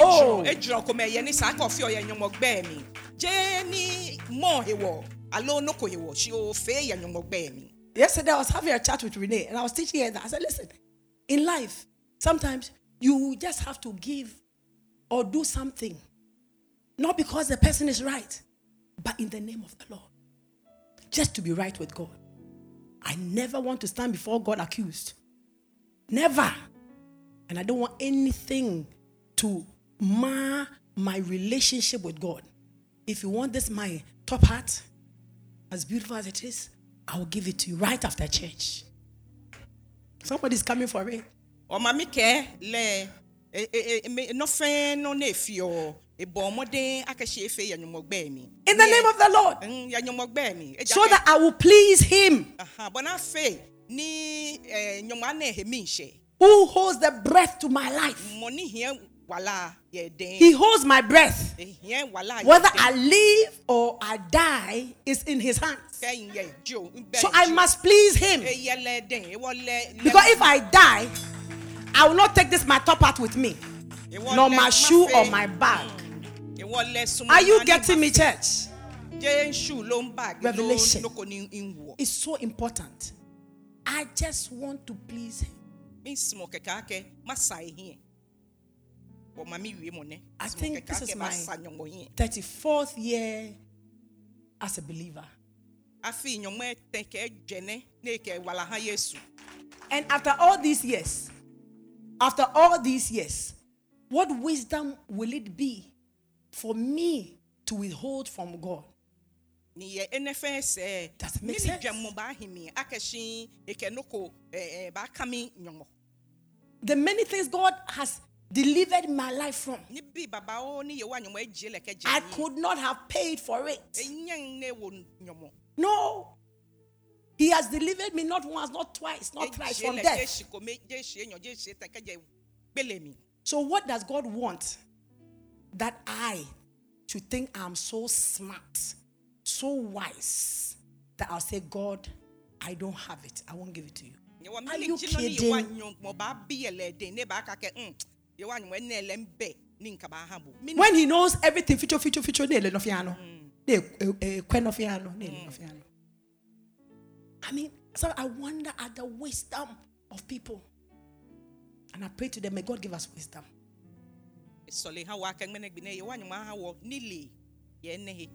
Oh. ejuro ejuro ko mɛ yɛ ni saa kɔfi ɔyɛ nyɔmɔ gbɛɛ mi jɛ ni mɔ hewɔ alo noko hewɔ si o fe yɛ nyɔmɔ mi. Yesterday, I was having a chat with Renee, and I was teaching her that. I said, listen, in life, sometimes you just have to give or do something, not because the person is right, but in the name of the Lord, just to be right with God. I never want to stand before God accused. Never. And I don't want anything to mar my relationship with God. If you want this, my top hat, as beautiful as it is, I will give it to you right after church. Somebody's coming for me. Oh, mi kɛ lɛ e- e- e- me- nɔfɛn no ne fi ɔ ebɔ ɔmɔden akɛhyɛ efe yɛ nyɔmɔgbɛ mi. In the name of the Lord. Mm, yɛ nyɔmɔgbɛ mi. Eja So that I will please him Aha, bɔn n'afɛ ni ɛ nyɔmɔ anɛ hɛ mi nhyɛ who holds the breath to my life. mɔ ni hiɛ wala yɛ den. He holds my breath. hiɛ wala yɛ Whether. I live or I die is in his hands. kɛyin yɛ jo. So I must please him. Eyɛ lɛ den ewɔ lɛ. lɛ- Because if I die, I will not take this my top hat with me, nor my shoe or my bag. Ewɔ lɛ sumu Are you getting me, church? Jésù ló ń bá Revelation. lóko ní ìwọ̀. It's so important. I just want to please him. Mi sùnmọ̀ kẹ̀kẹ́ akẹ́ má sa ehin ẹ̀. Bọ̀ màmí wìí mọ̀ nẹ́. I think this is my- sa nyọ̀ngọ̀ yín. 34th year as a believer. Afi nyọ̀ngọ̀ ẹ̀ tẹ̀ kẹ́ jẹ̀nẹ́ ní kẹ́ wàlà hàn Yéṣu. And after all these years, after all these years, what wisdom will it be for me to withhold from God? Ní yẹ ẹnẹ fẹ́ sẹ́. Does it make Ní sense? ni jẹ̀mú bá hìn mí akẹ́sìn èkẹ́ nóko ẹ̀ ẹ̀ bá ká mi nyọ̀ngọ̀. The many things God has delivered my life from, Níbi bàbá ó ní yẹ̀wò ànyọ̀mọ̀ ẹ̀ jẹ́ lẹ̀kẹ́ jẹ́ I could not have paid for it. Ẹ̀yẹ́ ń wò nyọ̀mọ̀. No. He has delivered me not once, not twice, not thrice from death. Jésù kò mé Jésù èèyàn Jésù tẹ̀ kẹ́jẹ́ gbélé mi. So, what does God want? That I should think I'm so smart, so wise, that I'll say, God, I don't have it. I won't give it to you. Are you gyi no ne yɛwɔ kidding? anyɔnmɔ baa bi yɛ lɛ den ne baa ka kɛ mm yɛwɔ anyɔmɔ ɛnɛ lɛ mbɛ ne nka baa ha bo. Mi When he knows everything, future, future, future, ne le no fiano. Ne eh, kwe no fiano, ne le no fiano. I mean, so I wonder at the wisdom of people. And I pray to them, may God give us wisdom. Sɔle ha wɔ akɛ ŋmɛnɛ gbi ne yɛwɔ anyɔmɔ ha wɔ ne le yɛ ne he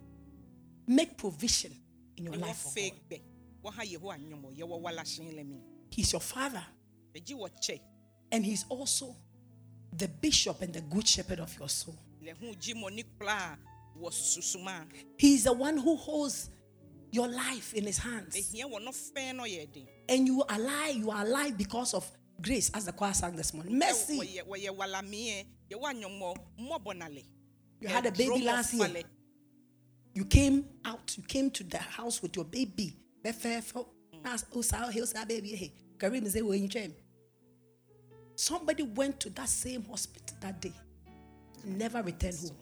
Make provision in your life for God. wɔ ha yɛwɔ anyɔmɔ yɛwɔ wala hyɛn lɛ mi He's your father. ɛgyi wɔ kyɛ And he's also the bishop and the good shepherd of your soul. lɛ hu mɔ ne kura wɔ susuma He's the one who holds your life in his hands. ehia wɔ no fɛn no yɛ den And you are alive, you are alive because of grace, as the choir sang this morning. Mercy. wɔyɛ wɔyɛ wala miɛ yɛwɔ anyɔmɔ mɔbɔ na lɛ You had a baby last year. You came out, you came to the house with your baby. Befefo. Nas- he Osa baby. Hey, Karim is there, you came. Somebody went to that same hospital that day, never returned home.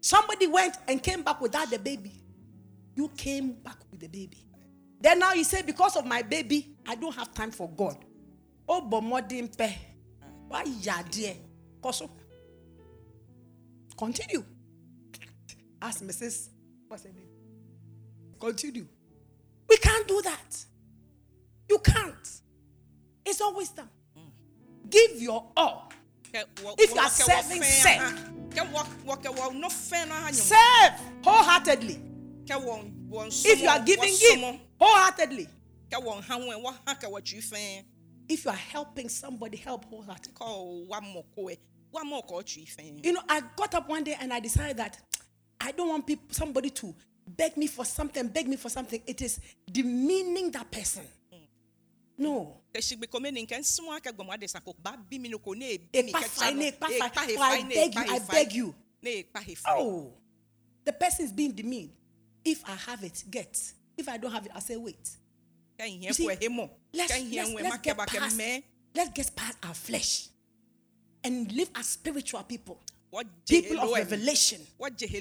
Somebody went and came back without the baby. You came back with the baby. Then now you say, because of my baby, I don't have time for God. Oh, but modern pe. Why ya dear? Koso. Continue. Ask Mrs. What's her name? Continue. We can't do that. You can't. It's all wisdom. Give your all. If you are serving, serve. Serve wholeheartedly. If you are giving, give wholeheartedly. If you are helping somebody, help wholeheartedly. You know, I got up one day and I decided that I don't want people, somebody to beg me for something, beg me for something. It is demeaning that person. No. Ekpa fine, ekpa fine. Oh, I beg you, I beg you. Oh, the person is being demeaned. If I have it, get. If I don't have it, I say wait. You see, let's, let's, let's get past, let's get past our flesh and live as spiritual people. People of revelation,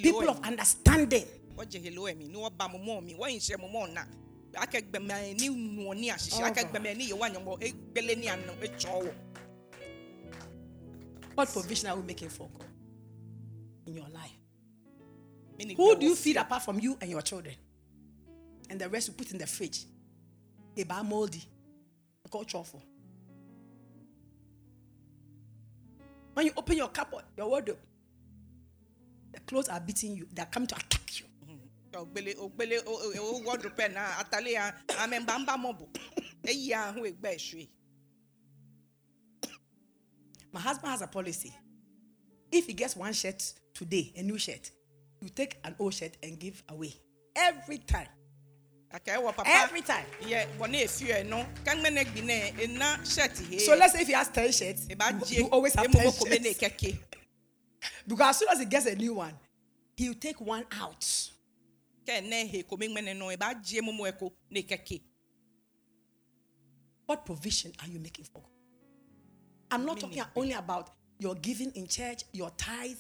people of understanding. wɔgye helo ɛmi ni wɔba mo mɔ mi wɔnhyɛ mo mɔ na akɛgbɛmɛ ni nuɔ ni ahyehyɛ Oh, akɛgbɛmɛ ni yɛwɔ anyɔmɔ egbele ni ano etsɔ wɔ. What provision are we making for God in your life? Who do you feed apart from you and your children? And the rest you put in the fridge. They buy moldy. Called truffle. When you open your cupboard, your wardrobe, the clothes are beating you. They're coming to attack you. Mm-hmm. ogbele ogbele o na atale ya eyi esue. My husband has a policy. If he gets one shirt today, a new shirt, you take an old shirt and give away every time. Aka ɛwɔ papa Every time. yɛ wɔne efie no kangmɛ ne gbi ne ena shirt So let's say if he has 10 shirts, you- always have 10 mo kome ne shirts. Because as soon as he gets a new one, he'll take one out. kɛ he kome ŋmɛne no eba gye mu mo ɛko What provision are you making for God? I'm not talking only about your giving in church, your tithe.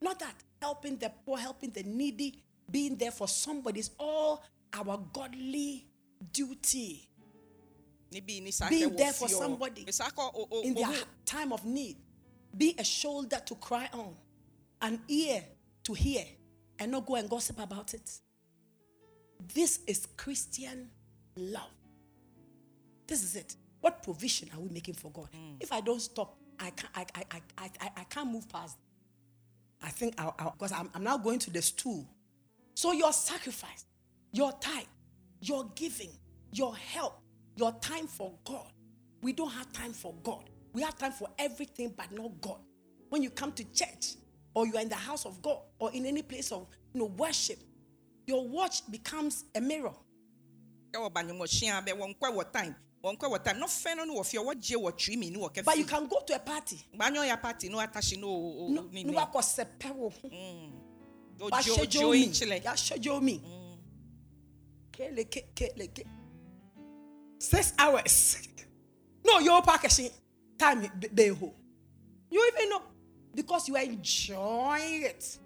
Not that helping the poor, helping the needy, being there for somebody is all our godly duty ne bi ni saa Being there for somebody o saa kɔ o o in their time of need. Be a shoulder to cry on, an ear to hear, and not go and gossip about it. This is Christian love. This is it. What provision are we making for God? Hmm. If I don't stop, I can't, I, I, I, I, I, I can't move past. I think I'll, because I'm, I'm now going to the stool. So your sacrifice, your time, your giving, your help, your time for God. We don't have time for God. We have time for everything but not God. When you come to church or you are in the house of God or in any place of you know, worship, your watch becomes a mirror. kɛ wɔ banyɔmɔhyia bɛ wɔn kɔ wɔ time wɔn kɔ wɔ time n'ɔfɛn no no wɔ fie wɔgye wɔ twi mi ni wɔ kɛ But you can go to a party. gbanyɔ ya party no no o o No, ni no ni wakɔ sɛpɛ wo ho. Six hours. No, your packaging time be- be ho. You even know because you are enjoying it.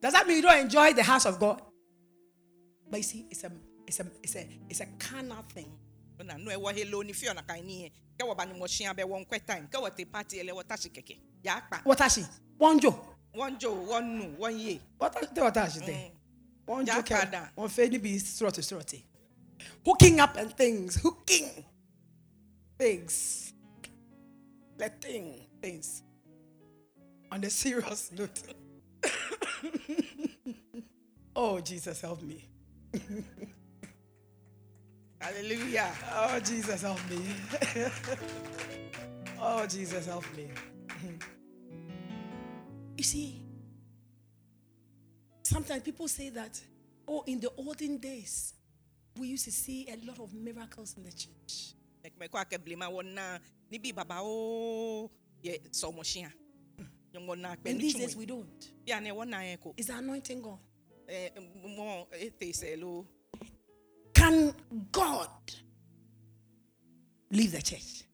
Does that mean you don't enjoy the house of God? But you see, it's a it's a it's a it's a carnal thing. na no ɛwɔ hello ni fie ɔna kan ni yɛ kɛ wɔ banyɔmɔhyia bɛ wɔn kɔ time kɛ wɔ te party ɛlɛ wɔ tasi kɛkɛ yaakpa What has she? One Joe. wɔn jo wɔn nu wɔn ye What has what has she there? Mm. One. Jakada. One Fanny be strutty strutty. Hooking up and things. Hooking. Things. Letting things. On the serious note. oh, Jesus, help me. hallelujah Oh, Jesus, help me. oh, Jesus, help me. you see, sometimes people say that, oh, in the olden days, we used to see a lot of miracles in the church. mɛkɔ akɛ bilema wɔn na ni bi baba o yɛ sɔmɔhyia nyɔmɔ na kpɛ And these days, we don't. ya ne wɔn na yɛ Is the anointing gone? ɛ mɔ ete sɛ lo Can God leave the church?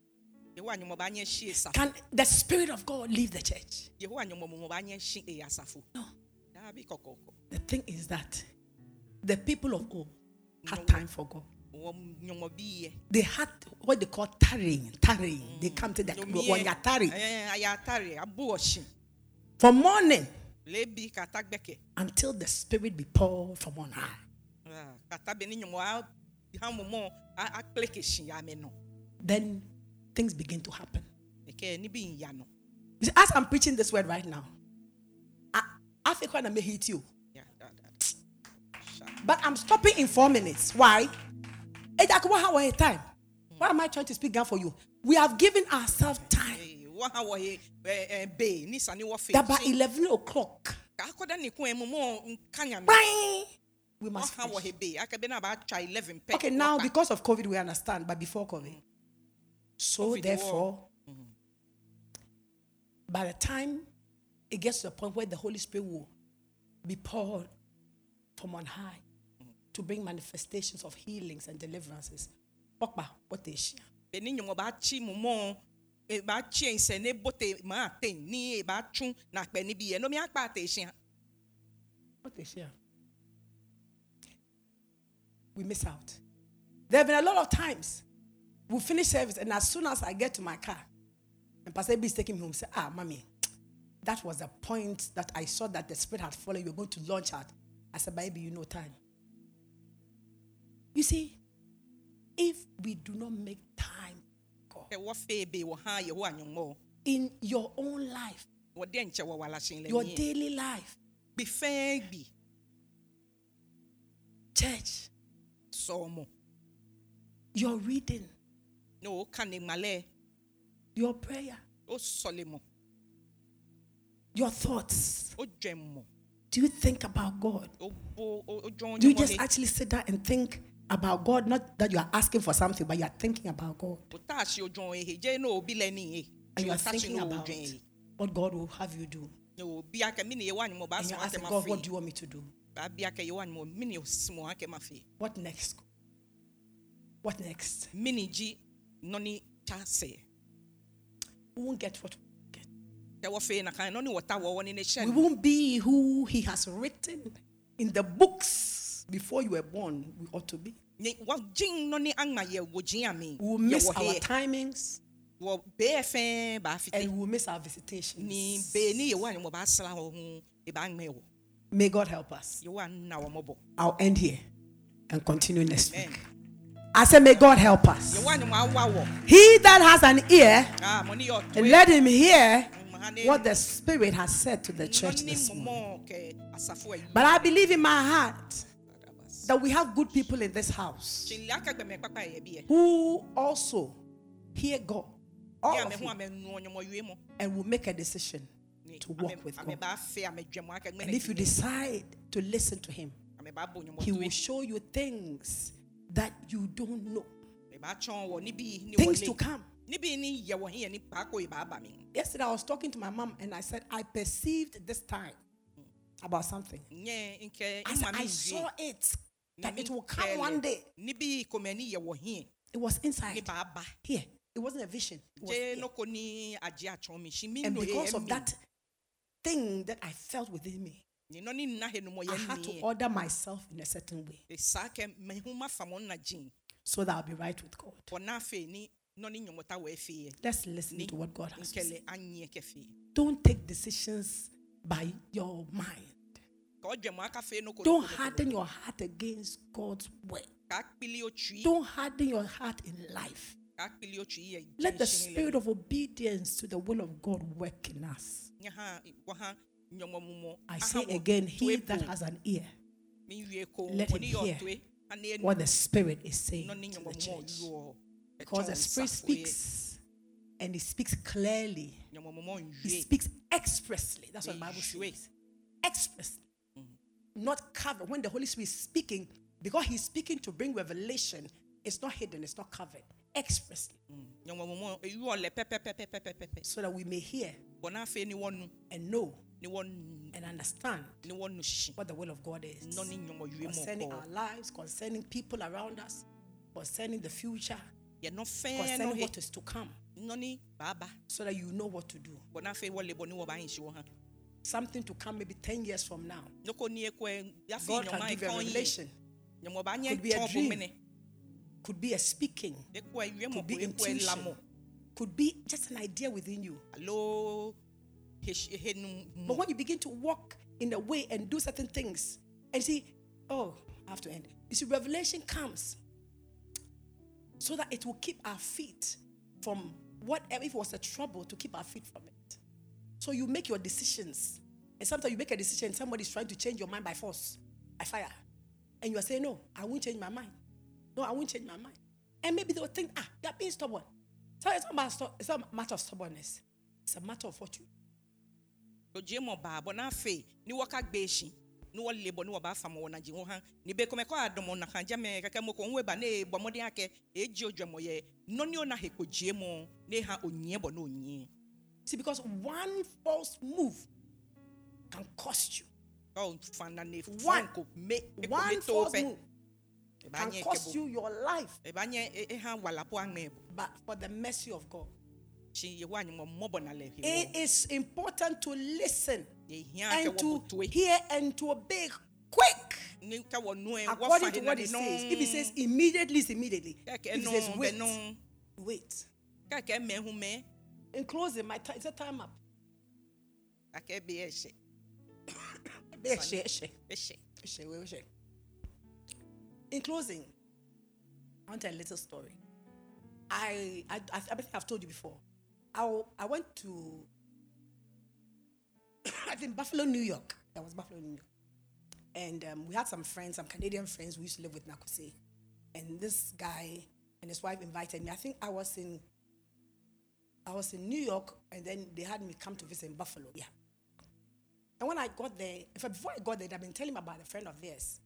yehowa nyɔmɔ ba nyɛ si esafo Can the Spirit of God leave the church? yehowa nyɔmɔ mɔ ba nyɛ si eya asafo No. The thing is that the people of old had time for God. wɔn nyɔmɔ bi yɛ. they had what they call tarrying, tarrying. They come to the Nyɔmie, when you're tarrying atare abu ɔsi from morning until the spirit be poured from on high. Ah, kata bɛ ni nyɔmɔ a hamumɔ akple kesi ya mɛ nɔ Then things begin to happen. ɛkɛ ni bi ya nɔ You see, as I'm preaching this word right now, Think when I may hit you, but I'm stopping in four minutes. Why? Eh, Jack, what- how are time? Why am I trying to speak down for you? We have given ourselves time. Ee, wɔn ha wɔ he ɛɛ ɛɛ bee ni sani wɔ fe That by 11 o'clock, kakɔda ne kun mu mɔ nkanya mi bang, we must finish. he bee akɛbɛ na ba twa eleven Okay, now because of COVID, we understand, but before COVID. So COVID, therefore, by the time it gets to a point where the Holy Spirit will be poured from on high to bring manifestations of healings and deliverances. What is she? bɛ ni nyɔmɔ ba tsi mu mɔ e ba tsi nsɛ ne bote maa te ni e ba tún na kpɛ ni bi yɛ nomi akpa te What is she? We miss out. There have been a lot of times we finish service, and as soon as I get to my car, and Pastor B is taking me home, say, Ah, mommy, that was the point that I saw that the spirit had fallen. You were going to launch out. I said, Baby, you know time. You see, if we do not make time, God, ɛwɔ fe be wɔ ha yehowa nyɔmɔ in your own life, wɔ den kyɛ wɔ walasin lɛ your daily life, gbi fɛn gbi church, your reading, ne o kan ne your prayer, o sɔle mɔ your thoughts. o jɛn mɔ Do you think about God? Do you just actually sit down and think about God, not that you are asking for something, but you are thinking about God. wotase odwon ehe gye na obi lɛ ni ye And you are thinking about what God will have you do. obi akɛ mi ni ye wa anyimɔ ba And you're asking God, what do you want me to do? ba bi akɛ ye wa anyimɔ mi ni sɔn akɛ ma fe What next? What next? mi ni gyi nɔni kya We won't get what we get. kɛ wɔ fe na kan nɔni wɔta wɔ wɔ ni ne hyɛ We no won't be who He has written in the books before you were born. We ought to be. Nye- wɔ gyin nɔni aŋma yɛ wɔ gyin ami We will miss our timings wɔ bee fɛn ba fiti and we will miss our visitations. ni bee ni yɛ wɔ anyimɔ ba sra wɔ ho eba ŋmɛ wɔ May God help us. yɛ wɔ na wɔ mɔbɔ I'll end here and continue next week. I said, May God help us. yɛ wɔ anyimɔ awa wɔ He that has an ear, ah mo ni yɛ ɔtɔ let him hear Mahane- what the Spirit has said to the church this morning. mɔmɔ kɛ asafo ayi. But I believe in my heart that we have good people in this house Kyinli akagbɛmɛ kpakpa yɛ bi yɛ. who also hear God all of ame you, ame nu ɔnyɔmɔ yue mo. and will make a decision to walk with God. ba fe ame dwɛmɔ akagbɛmɛ And if you decide to listen to Him, ame ba bo ɔnyɔmɔ He will show you things that you don't know, Ame ba twɔn wɔ ni bi ni things to come. Ni bi ni yɛ wɔ hin yɛ ni paako yi ba aba mi. Yesterday, I was talking to my mom and I said, I perceived this time about something. I, said, I saw it that it will come one day. Ni bi kɔmɛ ni yɛ wɔ hin It was inside here. It wasn't a vision. It was here. no ko ni agye atwɔn mi si mi And because of that thing that I felt within me, Ni nɔ ni nna he no mo I had to order myself in a certain way Saa kɛ mɛ hu ma fa mo na gyin. so that I'll be right with God. Wɔ na fe ni nɔ ni nyɔmɔta wɔ efe yɛ. Let's listen to what God has to say. nkɛlɛ anyiɛ kɛfɛ. Don't take decisions by your mind. Ka ɔdwɛmɔ aka fe no ko. Don't harden your heart against God's word. Ka kpili otwi. Don't harden your heart in life. Ka kpili otwi yɛ. Let the spirit of obedience to the will of God work in us. Nye ha wɔ ha nyɔmɔmumɔ. I say again, he that has an ear, Mi wie ko. let him hear ɔtoe. Ani enu. what the spirit is saying to the church. Because the spirit speaks and he speaks clearly. He speaks expressly. That's what the Bible says. Expressly. Not covered. When the Holy Spirit is speaking, because he's speaking to bring revelation, it's not hidden, it's not covered. Expressly. So that we may hear Bɔ na fe ni wɔn and know and understand ni wɔn nu what the will of God is. Nɔ ni nyɔmɔ yue mɔ Concerning our lives, concerning people around us, concerning the future, Yɛ nɔ fɛn no he. what is to come, Nɔ ni baaba. so that you know what to do. Na fe wɔle bɔ ni wɔ ba yin si wɔ. Something to come maybe 10 years from now. Noko ni ekɔ yafi God can give a revelation. Nyɔmɔ ba nyɛ Could be a dream. Could be a speaking, Ekɔ ewie mɔ could be ko intuition, lamɔ. could be just an idea within you. Alo henu But when you begin to walk in a way and do certain things and see, oh, I have to end. You see, revelation comes so that it will keep our feet from whatever, if it was a trouble, to keep our feet from it. So you make your decisions. And sometimes you make a decision, somebody's trying to change your mind by force, by fire. And you are saying, no, I won't change my mind. No, I won't change my mind. And maybe they will think, ah, you're being stubborn. So it's not, about, it's not a matter of stubbornness. It's a matter of what you Oje mɔ baa bɔ na fe ni wɔ esi. Ni wɔ ba fa mɔ wɔ na dzi wɔ ha. Ni be kɔmɛ kɔ adɔmɔ na kan jɛmɛ kɛkɛ mo ko nwe ba ne bɔ mɔden akɛ. Eji ojo mɔ yɛ. Nɔni o na he ko jie mɔ. Ne ha onyiɛ bɔ no onyiɛ. See, because one false move can cost you. Ɔ fana ne One- fɔn ko me. Eko One me to false move can cost you your life. Eba nyɛ e- e ha wala po aŋmɛ. But for the mercy of God, Si ye wa anyimɔ mɔbɔ na lɛ he it important to listen Ye kɛ and to hear and to obey quick. Ni kɛ wɔ nu ɛ. Wɔ According to what it says. If it says immediately, it's immediately. If it says wait, wait. In closing, my time, it's a time up. Akɛ be ɛhyɛ. Eshe, eshe, Ɛhyɛ. eshe, we- eshe. In closing, I want to tell a little story. I, I, I, I think I've told you before. I, I went to, I think Buffalo, New York. That was Buffalo, New York. And um, we had some friends, some Canadian friends we used to live with Nakose. And this guy and his wife invited me. I think I was in, I was in New York, and then they had me come to visit in Buffalo. Yeah. And when I got there, in fact, before I got there, I've been telling about a friend of theirs.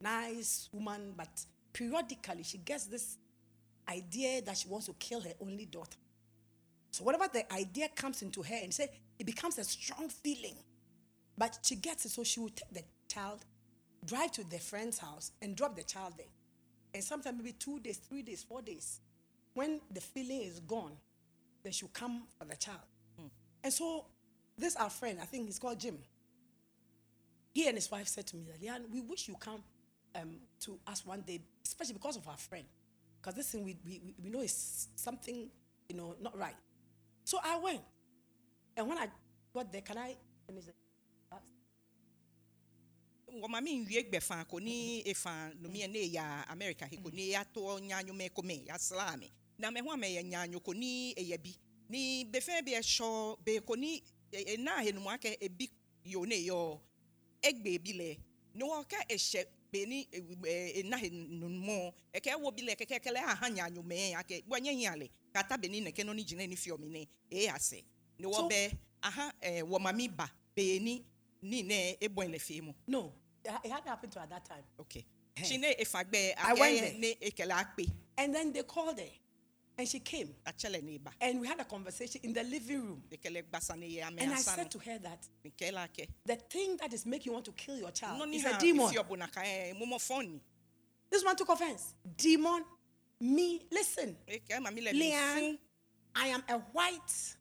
Nice woman, but periodically she gets this idea that she wants to kill her only daughter. So whatever the idea comes into her and say it becomes a strong feeling. But she gets it, so she will take the child, drive to the friend's house, and drop the child there. And sometimes maybe two days, three days, four days. When the feeling is gone, then she'll come for the child. And so this our friend, I think he's called Jim. He and his wife said to me, Leanne, we wish you come um, to us one day, especially because of our friend. Because this thing we, we, we know is something, you know, not right. So I went. And when I got there, can I? And he said, "Uh, wɔma me nwie gbɛfa ko ni efa nomie ne ya america he ko ni ya to nyanyo me ko me ya sla me. Na me ho ame ya nyanyo ko ni eya bi. Ni befe bi e sho be ko ni e e na he no mu aka ebi yo ne yo egbe bi le. Ni wo ka ehye be ni e na he no mu e ka wo bi le keke kele ha ha nyanyo me ya ke bo nya yale kata be ni ne ke no ni gina ni fio mi ne e ase wo So- be aha eh wo ma mi ba be ni ne e fi mu No, it ha- hadn't happened to her at that time. Okay. She ne went there. ne ekele akpe And then they called her. And she came. ne. And we had a conversation in the living room. Ekele gbasa ne ye ame And I said to her that the thing that is making you want to kill your child No is ha a demon. Na ka eh momo phone. This one took offense. Demon, me, listen. Ke ma mi le Leanne, I am a white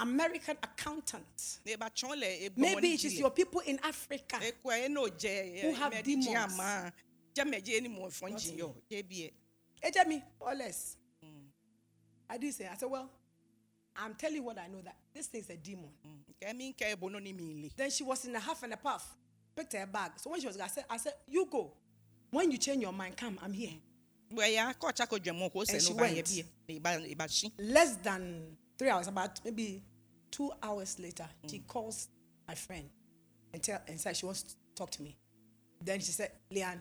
American accountant. Ne ba chon le Maybe it is your people in Africa. kwa no je Who have demons. ama. Je me je ni mo phone ji yo. Je bi e. Eje me, or less. I did say, I said, well, I'm telling you what I know that this thing is a demon. Ke mi ke bo no ni mi le. Then she was in a half and a puff, picked her bag. So when she was, I said, I said, you go. When you change your mind, come, I'm here. Bo ya ko cha ko je mo ko se And she no ba ye went. bi. Ne ba ba shi. Less than three hours, about maybe two hours later, she calls my friend and tell and said she wants to talk to me. Then she said, Leanne,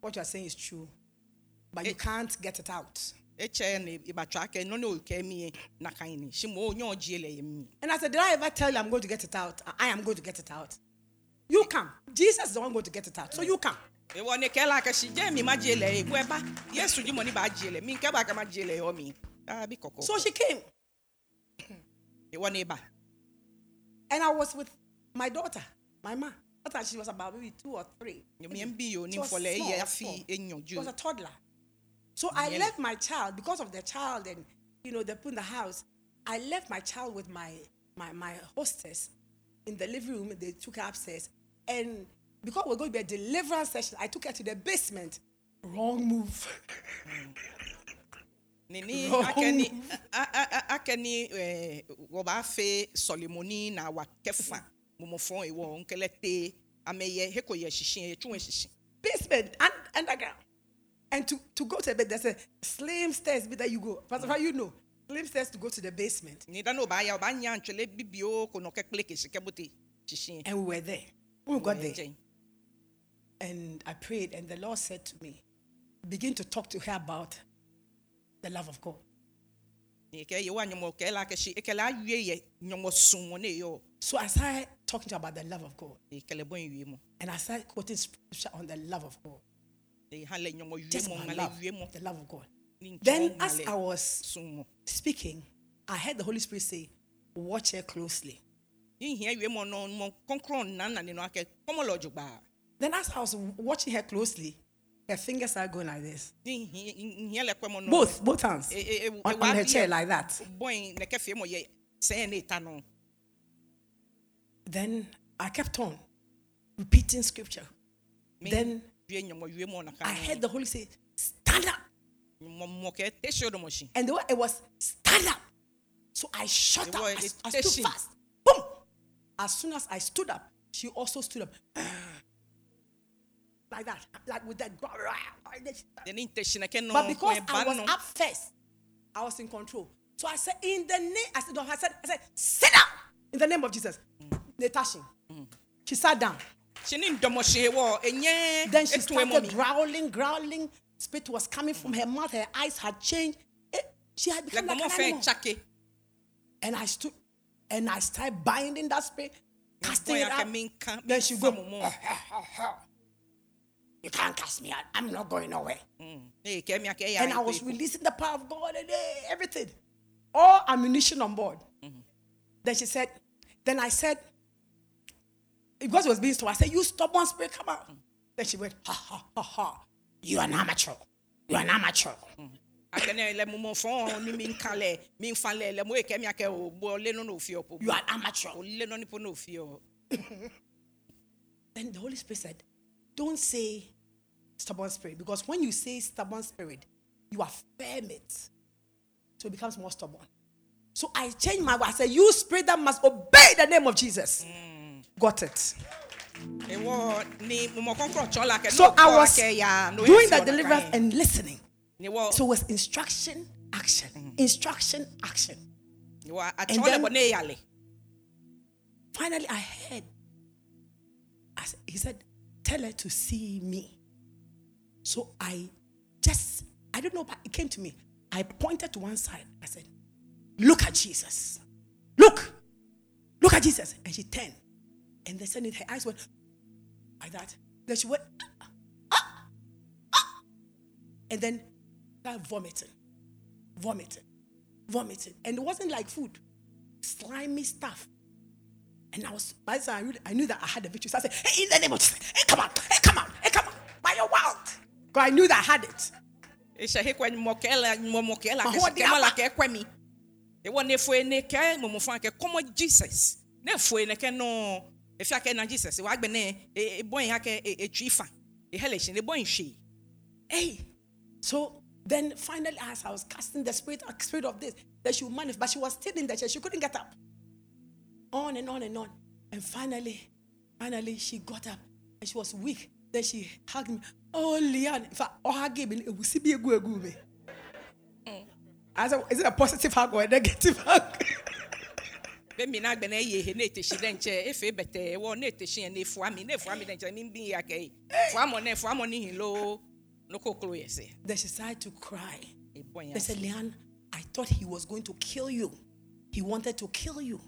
what you're saying is true, but you Eh. can't get it out. Che ne ba twa ke no no ke mi na kan ni. Shi mo onyo ji le ye mi. And I said, Did I ever tell you I'm going to get it out? I am going to get it out. You come. Jesus is the one going to get it out. So you come. Ewo ne kela ka shi je mi ma je le e bu e ba. Yesu ji mo ni ba je le. Mi ke ba ka ma je le o mi. Ah bi koko. So she came. Ewo ne ba. And I was with my daughter, my ma. That time she was about maybe two or three. Yo mi en bi yo ni She was small, small. She was a toddler. So I left my child because of the child and you know they put in the house. I left my child with my my my hostess in the living room. They took her upstairs, and because we're going to be a deliverance session, I took her to the basement. Wrong move. Ni ni Wrong akeni eh wo ba fe solimoni na wa mo fo ewo nkele te ameye heko ye shishin e tun e shishin. basement and underground. And to, to go to the bed, there's a slim stairs bit that you go. Pastor, how you know? Slim stairs to go to the basement. Ni da no ba ya ba nya ntwele bibio ko no ke kle ke shike bote shishin. And we were there. We got Eh, there, and I prayed, and the Lord said to me, begin to talk to her about the love of God. Ni ke ye wa nyomo ke la ke shi ke la wie ye nyomo sun mo ne yo. So I started talking to about the love of God. Ke le bon wie mo. And I started quoting scripture on the love of God. Ha le nyomo wie Just ngale love, the love of God. Then, as I was speaking, I heard the Holy Spirit say, Watch her closely. Yin hia wie mo no mo konkron na na ni no ake komo lo jugba. Then, as I was watching her closely, her fingers are going like this. Yin hia le kwemo no. Both, both hands. On, on her chair like that. Boy ne ke fie mo ye se ne ta no. Then I kept on repeating scripture. Then wie nyomo wie mo na ka. I heard the Holy say, Stand up. mo mo ke te sho do. And the way it was, Stand up. So I shut up. I, I stood fast. Boom. As soon as I stood up, she also stood up. Like that. Like with that. De ni te shi na. But because I was up first, I was in control. So I said, in the name, I said, no, I said, I said, sit down in the name of Jesus. Natasha. She sat down. Shi ni ndomo shi. Then she started growling, growling. Spit was coming from her mouth. Her eyes had changed. Eh, she had become like gomo an animal. And I stood and I started binding that spirit, casting it out. Then she go. You can't cast me out. I'm not going nowhere. ee kɛ mia kɛ ya And I was releasing the power of God and eh, everything. All ammunition on board. Then she said, then I said, because it was being stubborn, I said, You stubborn spirit, come out. Then she went, Ha ha ha ha. An amateur. You're an amateur. akɛnɛ lɛ mumu fɔn ni mi nka lɛ mi nfa lɛ lɛ mo ye kɛ mia kɛ o bɔ lenu n'o fi o po You are an amateur. o lenu ni po n'o fi o Then the Holy Spirit said, Don't say stubborn spirit, because when you say stubborn spirit, you affirm it. So it becomes more stubborn. So I changed my word. I said, You spirit that must obey the name of Jesus. Got it. ewɔ ni mumu kɔnkɔn tsɔ la kɛ So I was doing the deliverance and listening. So it was instruction, action, instruction, action. ni wɔ a And then- bɔ ne yalɛ Finally, I heard. I said, he said, Tell her to see me. So I just, I don't know, but it came to me. I pointed to one side. I said, Look at Jesus. Look. Look at Jesus. And she turned. And then suddenly her eyes went like that. Then she went, "Ah, ah, ah." and then started vomiting, vomiting, vomiting. And it wasn't like food, slimy stuff. And I was, by the time I, really, I knew that I had the victory. So I said, hey, in the name of Jesus, hey, come on, hey, come on, hey, come on, by your wild. Because I knew that I had it. ehyɛ he kɔ mɔ kɛ la mɔ mɔ kɛ la Ma kɛ ho di kɛ ma la aba. kɛ kɔ mi ewɔ ne foe ne kɛ mumu fɔn kɛ kɔmɔ jesus ne foe ne kɛ nɔ efi akɛ na jesus wa gbɛ ne e bɔn yi akɛ etui fa ehɛlɛ si ne yi hwee. Hey. So then finally, as I was casting the spirit, uh, spirit of this, that she would manifest, but she was still in the chair. She couldn't get up. On and on and on. And finally, finally, she got up and she was weak. Then she hugged me. Oh. In fact, oh, hug me. It was be a good me. I said, is it a positive hug or a negative hug? bẹ́ẹ̀ni náà gbẹ̀nẹ̀ yé he si dɛ nkyɛn efe bɛtɛ wɔ ne te si yɛn ne fua mi ne fua mi dɛ nkyɛn mi bi akɛ yi fua mɔ ne fua mɔ ne hin lo no kokoro yɛ sɛ then she started to cry. They said, Leanne, I thought he was going to kill you. He wanted to kill you.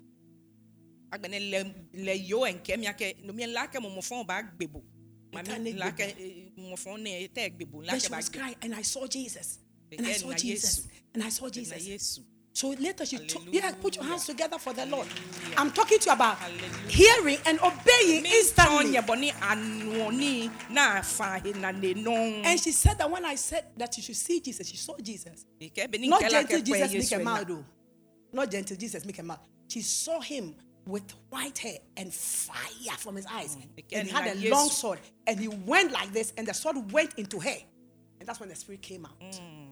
Agbɛnɛ lɛ lɛ yo nkɛ mi akɛ nomi la kɛ mɔmɔfɔn ba gbebo Ita mami eh, ne la gbebo. kɛ mɔmɔfɔn ne tɛ gbebo Then she was crying, and I saw Jesus. And I saw Jesus. And I saw Jesus. So later she took, yeah, put your hands together for the Lord. Hallelujah. I'm talking to you about Hallelujah. hearing and obeying instantly. tɔn yɛ bɔ ni anuoni na fa he na And she said that when I said that you should see Jesus, she saw Jesus. kɛ bɛ ni Not gentle Jesus, make a mouth, though. Not gentle Jesus, make a mouth. She saw him with white hair and fire from his eyes. Mm, and he had a Again, long sword. And he went like this, and the sword went into her. And that's when the spirit came out. Mm.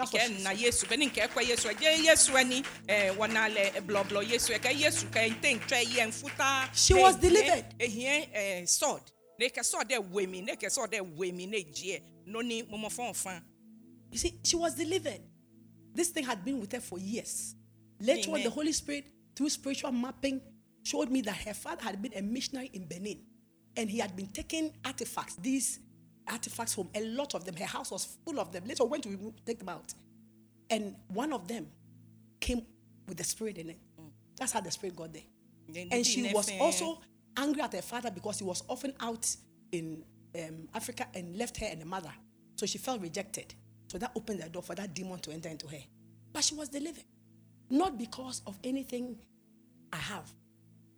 That's what she na yesu bɛ ni nkɛ yesu ɛjɛ yesu ɛni ɛ eh, wɔna lɛ eh, blɔblɔ yesu ɛkɛ yesu kɛ nte ntwɛ yɛ nfuta. She was delivered. Eh, sword ne kɛ sword dɛ wemi ne kɛ sword dɛ wemi ne jiɛ noni mɔmɔfɔn fan. You see, she was delivered. This thing had been with her for years. Later on, the Holy Spirit, through spiritual mapping, showed me that her father had been a missionary in Benin. And he had been taking artifacts, these artifacts home, a lot of them. Her house was full of them. Later, went to take them out. And one of them came with the spirit in it. That's how the spirit got there. And she was also angry at her father because he was often out in um, Africa and left her and the mother. So she felt rejected. So that opened the door for that demon to enter into her. But she was delivered. Not because of anything I have,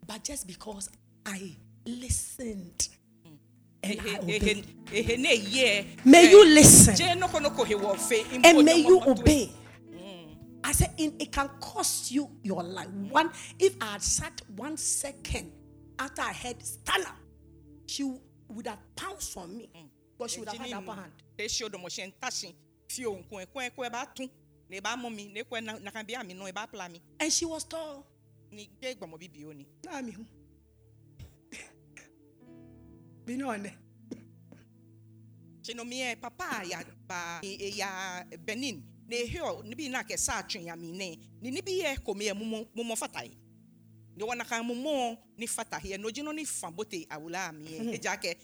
but just because I listened. And I obeyed. May you listen jɛ noko noko he wɔ fe. and may you obey. I said, it can cost you your life. One, if I had sat one second after I had stand up, she would have pounced on me, but she would have had the upper hand. Esi odomo se ntasi fi ohun kun ẹkọ ẹkọ ẹ bá tún ne bá mú mi ne kọ ẹ nakan bí àmì náà ẹ bá pla mi. And she was tall. ni gbé gbọmọ bíbí ó ni. Nah, me who? Be no on there. sinu mi ẹ papa ya ba ya benin. Ne ehe ọ níbi náà kẹ sáà tún ya mi ne. Ni níbi yẹ kò mi yẹ mumọ fata yi ne wọn nakan mumọ ni fata yẹ n'ojú náà ni fan bó te awula mi yẹ ẹja kẹ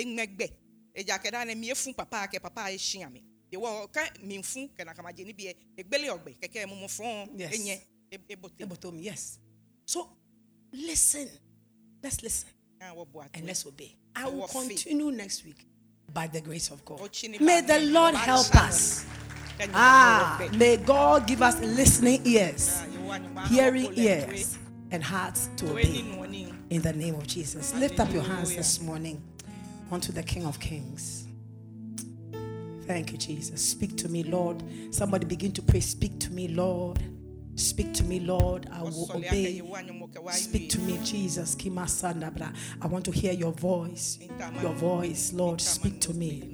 ẹgbẹgbẹ ẹja kẹ dáná mi yẹ fún papa kẹ papa yẹ ṣìyàn mi de wọ kẹ mi fún kẹ nàkàmà jẹ níbi yẹ egbele ọgbẹ kẹkẹ mumọ fún Yes. ẹnyẹ ebote. Able told me, yes. So listen. Let's listen wɔ bu ato and let's obey. I will continue next week by the grace of God. May the Lord help us. Ah, may God give us listening ears, Ah, hearing ears, and hearts to obey. In the name of Jesus. Lift up your hands this morning unto the King of Kings. Thank you, Jesus. Speak to me, Lord. Somebody begin to pray. Speak to me, Lord. Speak to me, Lord. I will obey. yewa nyomo ke wa Speak to me, Jesus. I want to hear your voice. Your voice, Lord. Speak to me.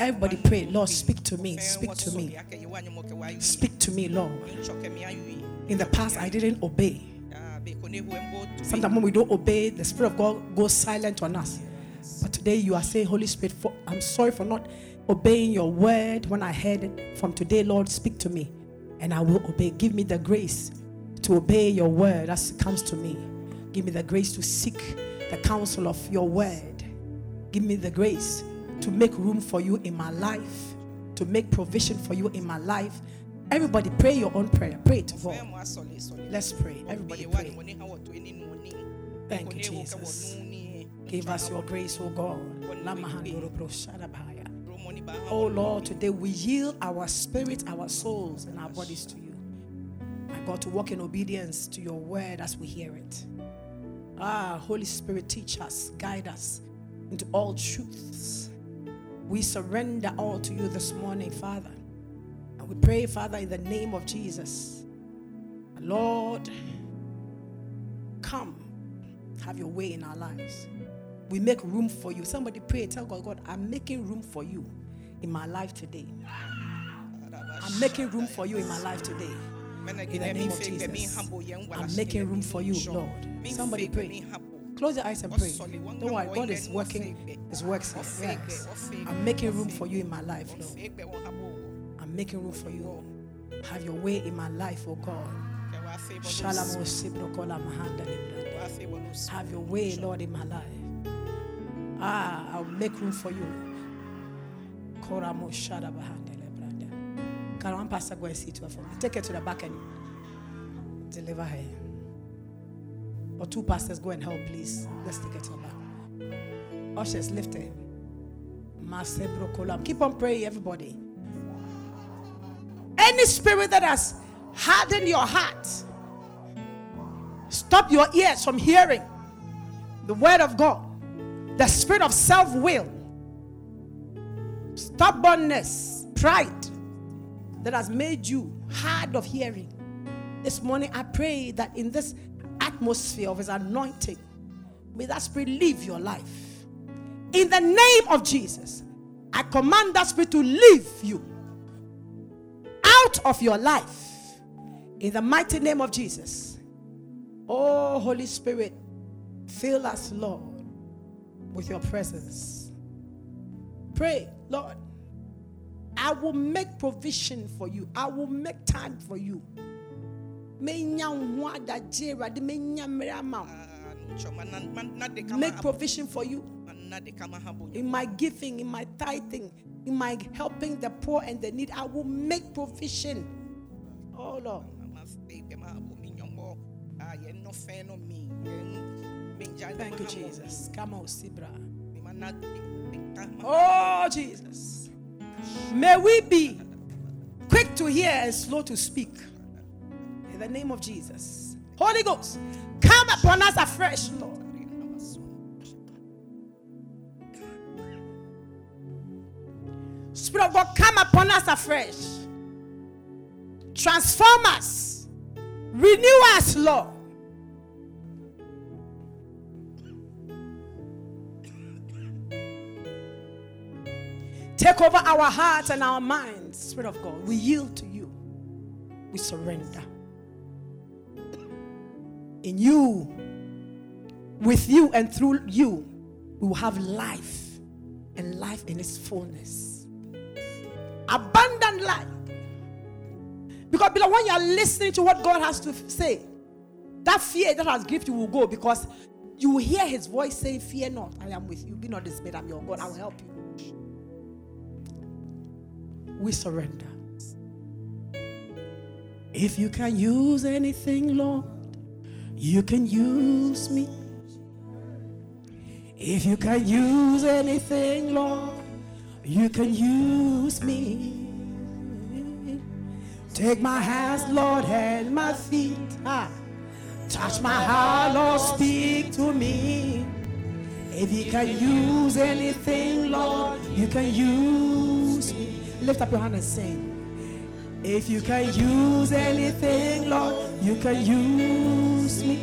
Everybody pray, Lord, speak to me. Speak to me. Aka yewa nyomo ke wa yui. Speak to me, Lord. Nchoke mi ayui. In the past, I didn't obey. Ah, be kone hu embo tu. Sometimes when we don't obey, the Spirit of God goes silent on us. But today you are saying, Holy Spirit, for, I'm sorry for not obeying your word when I heard it. From today, Lord, speak to me and I will obey. Give me the grace to obey your word as it comes to me. Give me the grace to seek the counsel of your word. Give me the grace to make room for you in my life, to make provision for you in my life. Everybody, pray your own prayer. Pray to God. Let's pray. Everybody, pray. Thank you, Jesus. Give us your grace, O God. Lamahandorobrosharabaya. Romo ni ba ha Oh Lord, today we yield our spirit, our souls, and our bodies to you. My God, to walk in obedience to your word as we hear it. Ah, Holy Spirit, teach us, guide us into all truths. We surrender all to you this morning, Father. And we pray, Father, in the name of Jesus. Lord, come, have your way in our lives. We make room for you. Somebody pray, tell God, God, I'm making room for you in my life today. I'm making room for you in my life today. In the name of Jesus. I'm making room for you, Lord. Somebody pray. Close your eyes and pray. Don't worry, God is working His works. I'm making room for you in my life, Lord. I'm making room for you. Have your way in my life, oh God. Have your way, Lord, in my life. Ah, I'll make room for you. Koramo Shada Libranda. Can one pastor go and see to her for me? Take her to the back and deliver her. Or two pastors go and help, please. Let's take her to the back. Ushers, lift her. Keep on praying, everybody. Any spirit that has hardened your heart, stop your ears from hearing the word of God. The spirit of self will, stubbornness, pride that has made you hard of hearing. This morning, I pray that in this atmosphere of His anointing, may that spirit leave your life. In the name of Jesus, I command that spirit to leave you out of your life. In the mighty name of Jesus. Oh, Holy Spirit, fill us, Lord, with your presence. Pray, Lord, I will make provision for you. I will make time for you. Make provision for you in my giving, in my tithing, in my helping the poor and the need. I will make provision. Oh Lord. Thank you, Jesus. Come on, Sibra. Oh, Jesus. May we be quick to hear and slow to speak. In the name of Jesus. Holy Ghost, come upon us afresh, Lord. Spirit of God, come upon us afresh. Transform us. Renew us, Lord. Take over our hearts and our minds, Spirit of God. We yield to you. We surrender. In you, with you, and through you, we will have life and life in its fullness. Abundant life. Because beloved, when you are listening to what God has to say, that fear that has gripped you will go because you will hear his voice saying, Fear not, I am with you. Be not dismayed, I'm your God. I will help you. We surrender. If you can use anything, Lord, you can use me. If you can use anything, Lord, you can use me. Take my hands, Lord, and my feet. Ah. Touch my heart, Lord, speak to me. If you can use anything, Lord, you can use me. Lift up your hand and sing. If you can use anything, Lord, you can use me.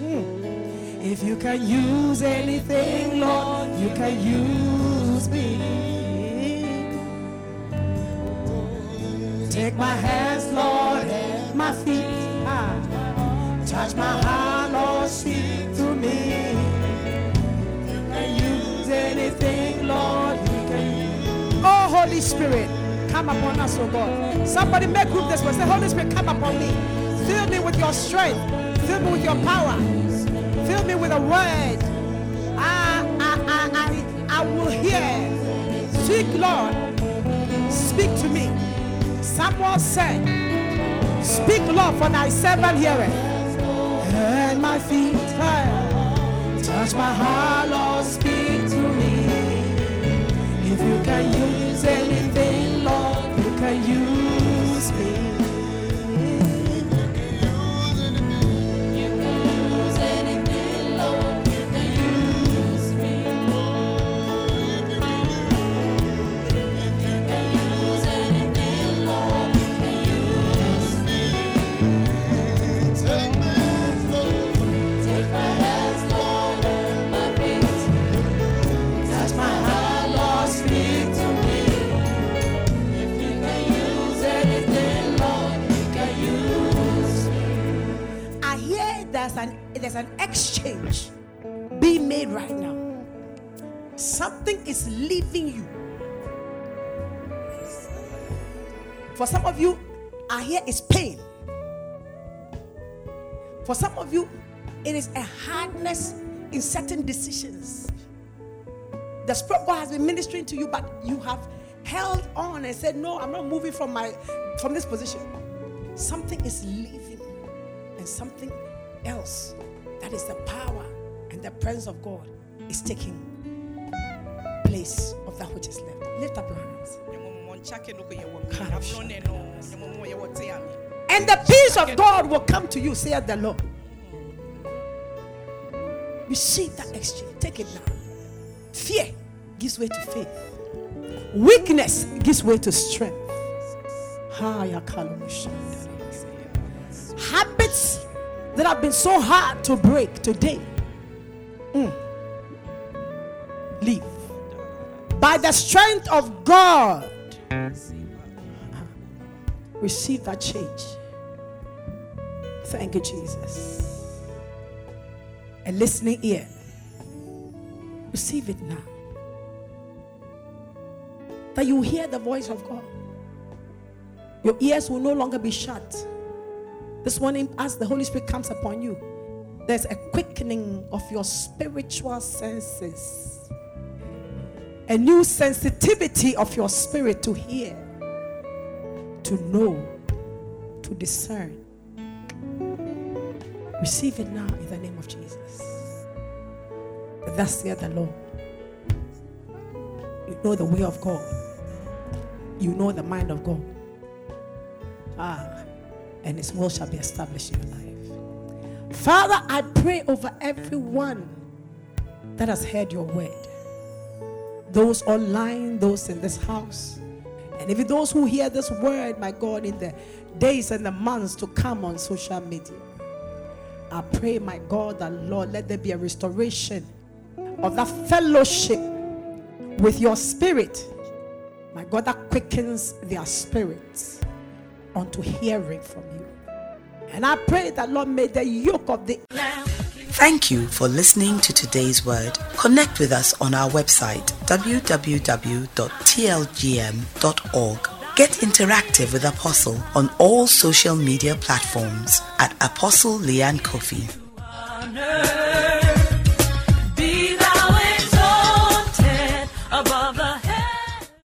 Mm. If you can use anything, Lord, you can use me. Take my hands, Lord, and my feet. Ah. Touch my Spirit, come upon us, oh God. Somebody make group this way. Say, Holy Spirit, come upon me. Fill me with your strength. Fill me with your power. Fill me with a word. I, I, I, I, I will hear. Speak, Lord. Speak to me. Someone said, Speak, Lord, for thy servant heareth. And my feet. Touch my heart, Lord, speak to me. If you can use anything, Lord, you can use me. An exchange being made right now. Something is leaving you. For some of you, I hear is pain. For some of you, it is a hardness in certain decisions. The Spirit God has been ministering to you, but you have held on and said, No, I'm not moving from my from this position. Something is leaving, and something else that is the power and the presence of God is taking place of that which is left. Lift up your hands. And the peace of God will come to you, saith the Lord. Receive that exchange. Take it now. Fear gives way to faith. Weakness gives way to strength. Habits that have been so hard to break today. mm, Leave. By the strength of God. Receive that change. Thank you, Jesus. A listening ear. Receive it now. That you hear the voice of God. Your ears will no longer be shut. This morning, as the Holy Spirit comes upon you, there's a quickening of your spiritual senses, a new sensitivity of your spirit to hear, to know, to discern. Receive it now in the name of Jesus. Thus saith the Lord. You know the way of God. You know the mind of God. Ah, and His will shall be established in your life. Father, I pray over everyone that has heard your word. Those online, those in this house, and even those who hear this word, my God, in the days and the months to come on social media. I pray, my God, that Lord, let there be a restoration of that fellowship with your spirit. My God, that quickens their spirits unto hearing from you. And I pray that, Lord, may the yoke of the Thank you for listening to today's word. Connect with us on our website www.tlgm.org. Get interactive with Apostle on all social media platforms at Apostle Leanne Kofi.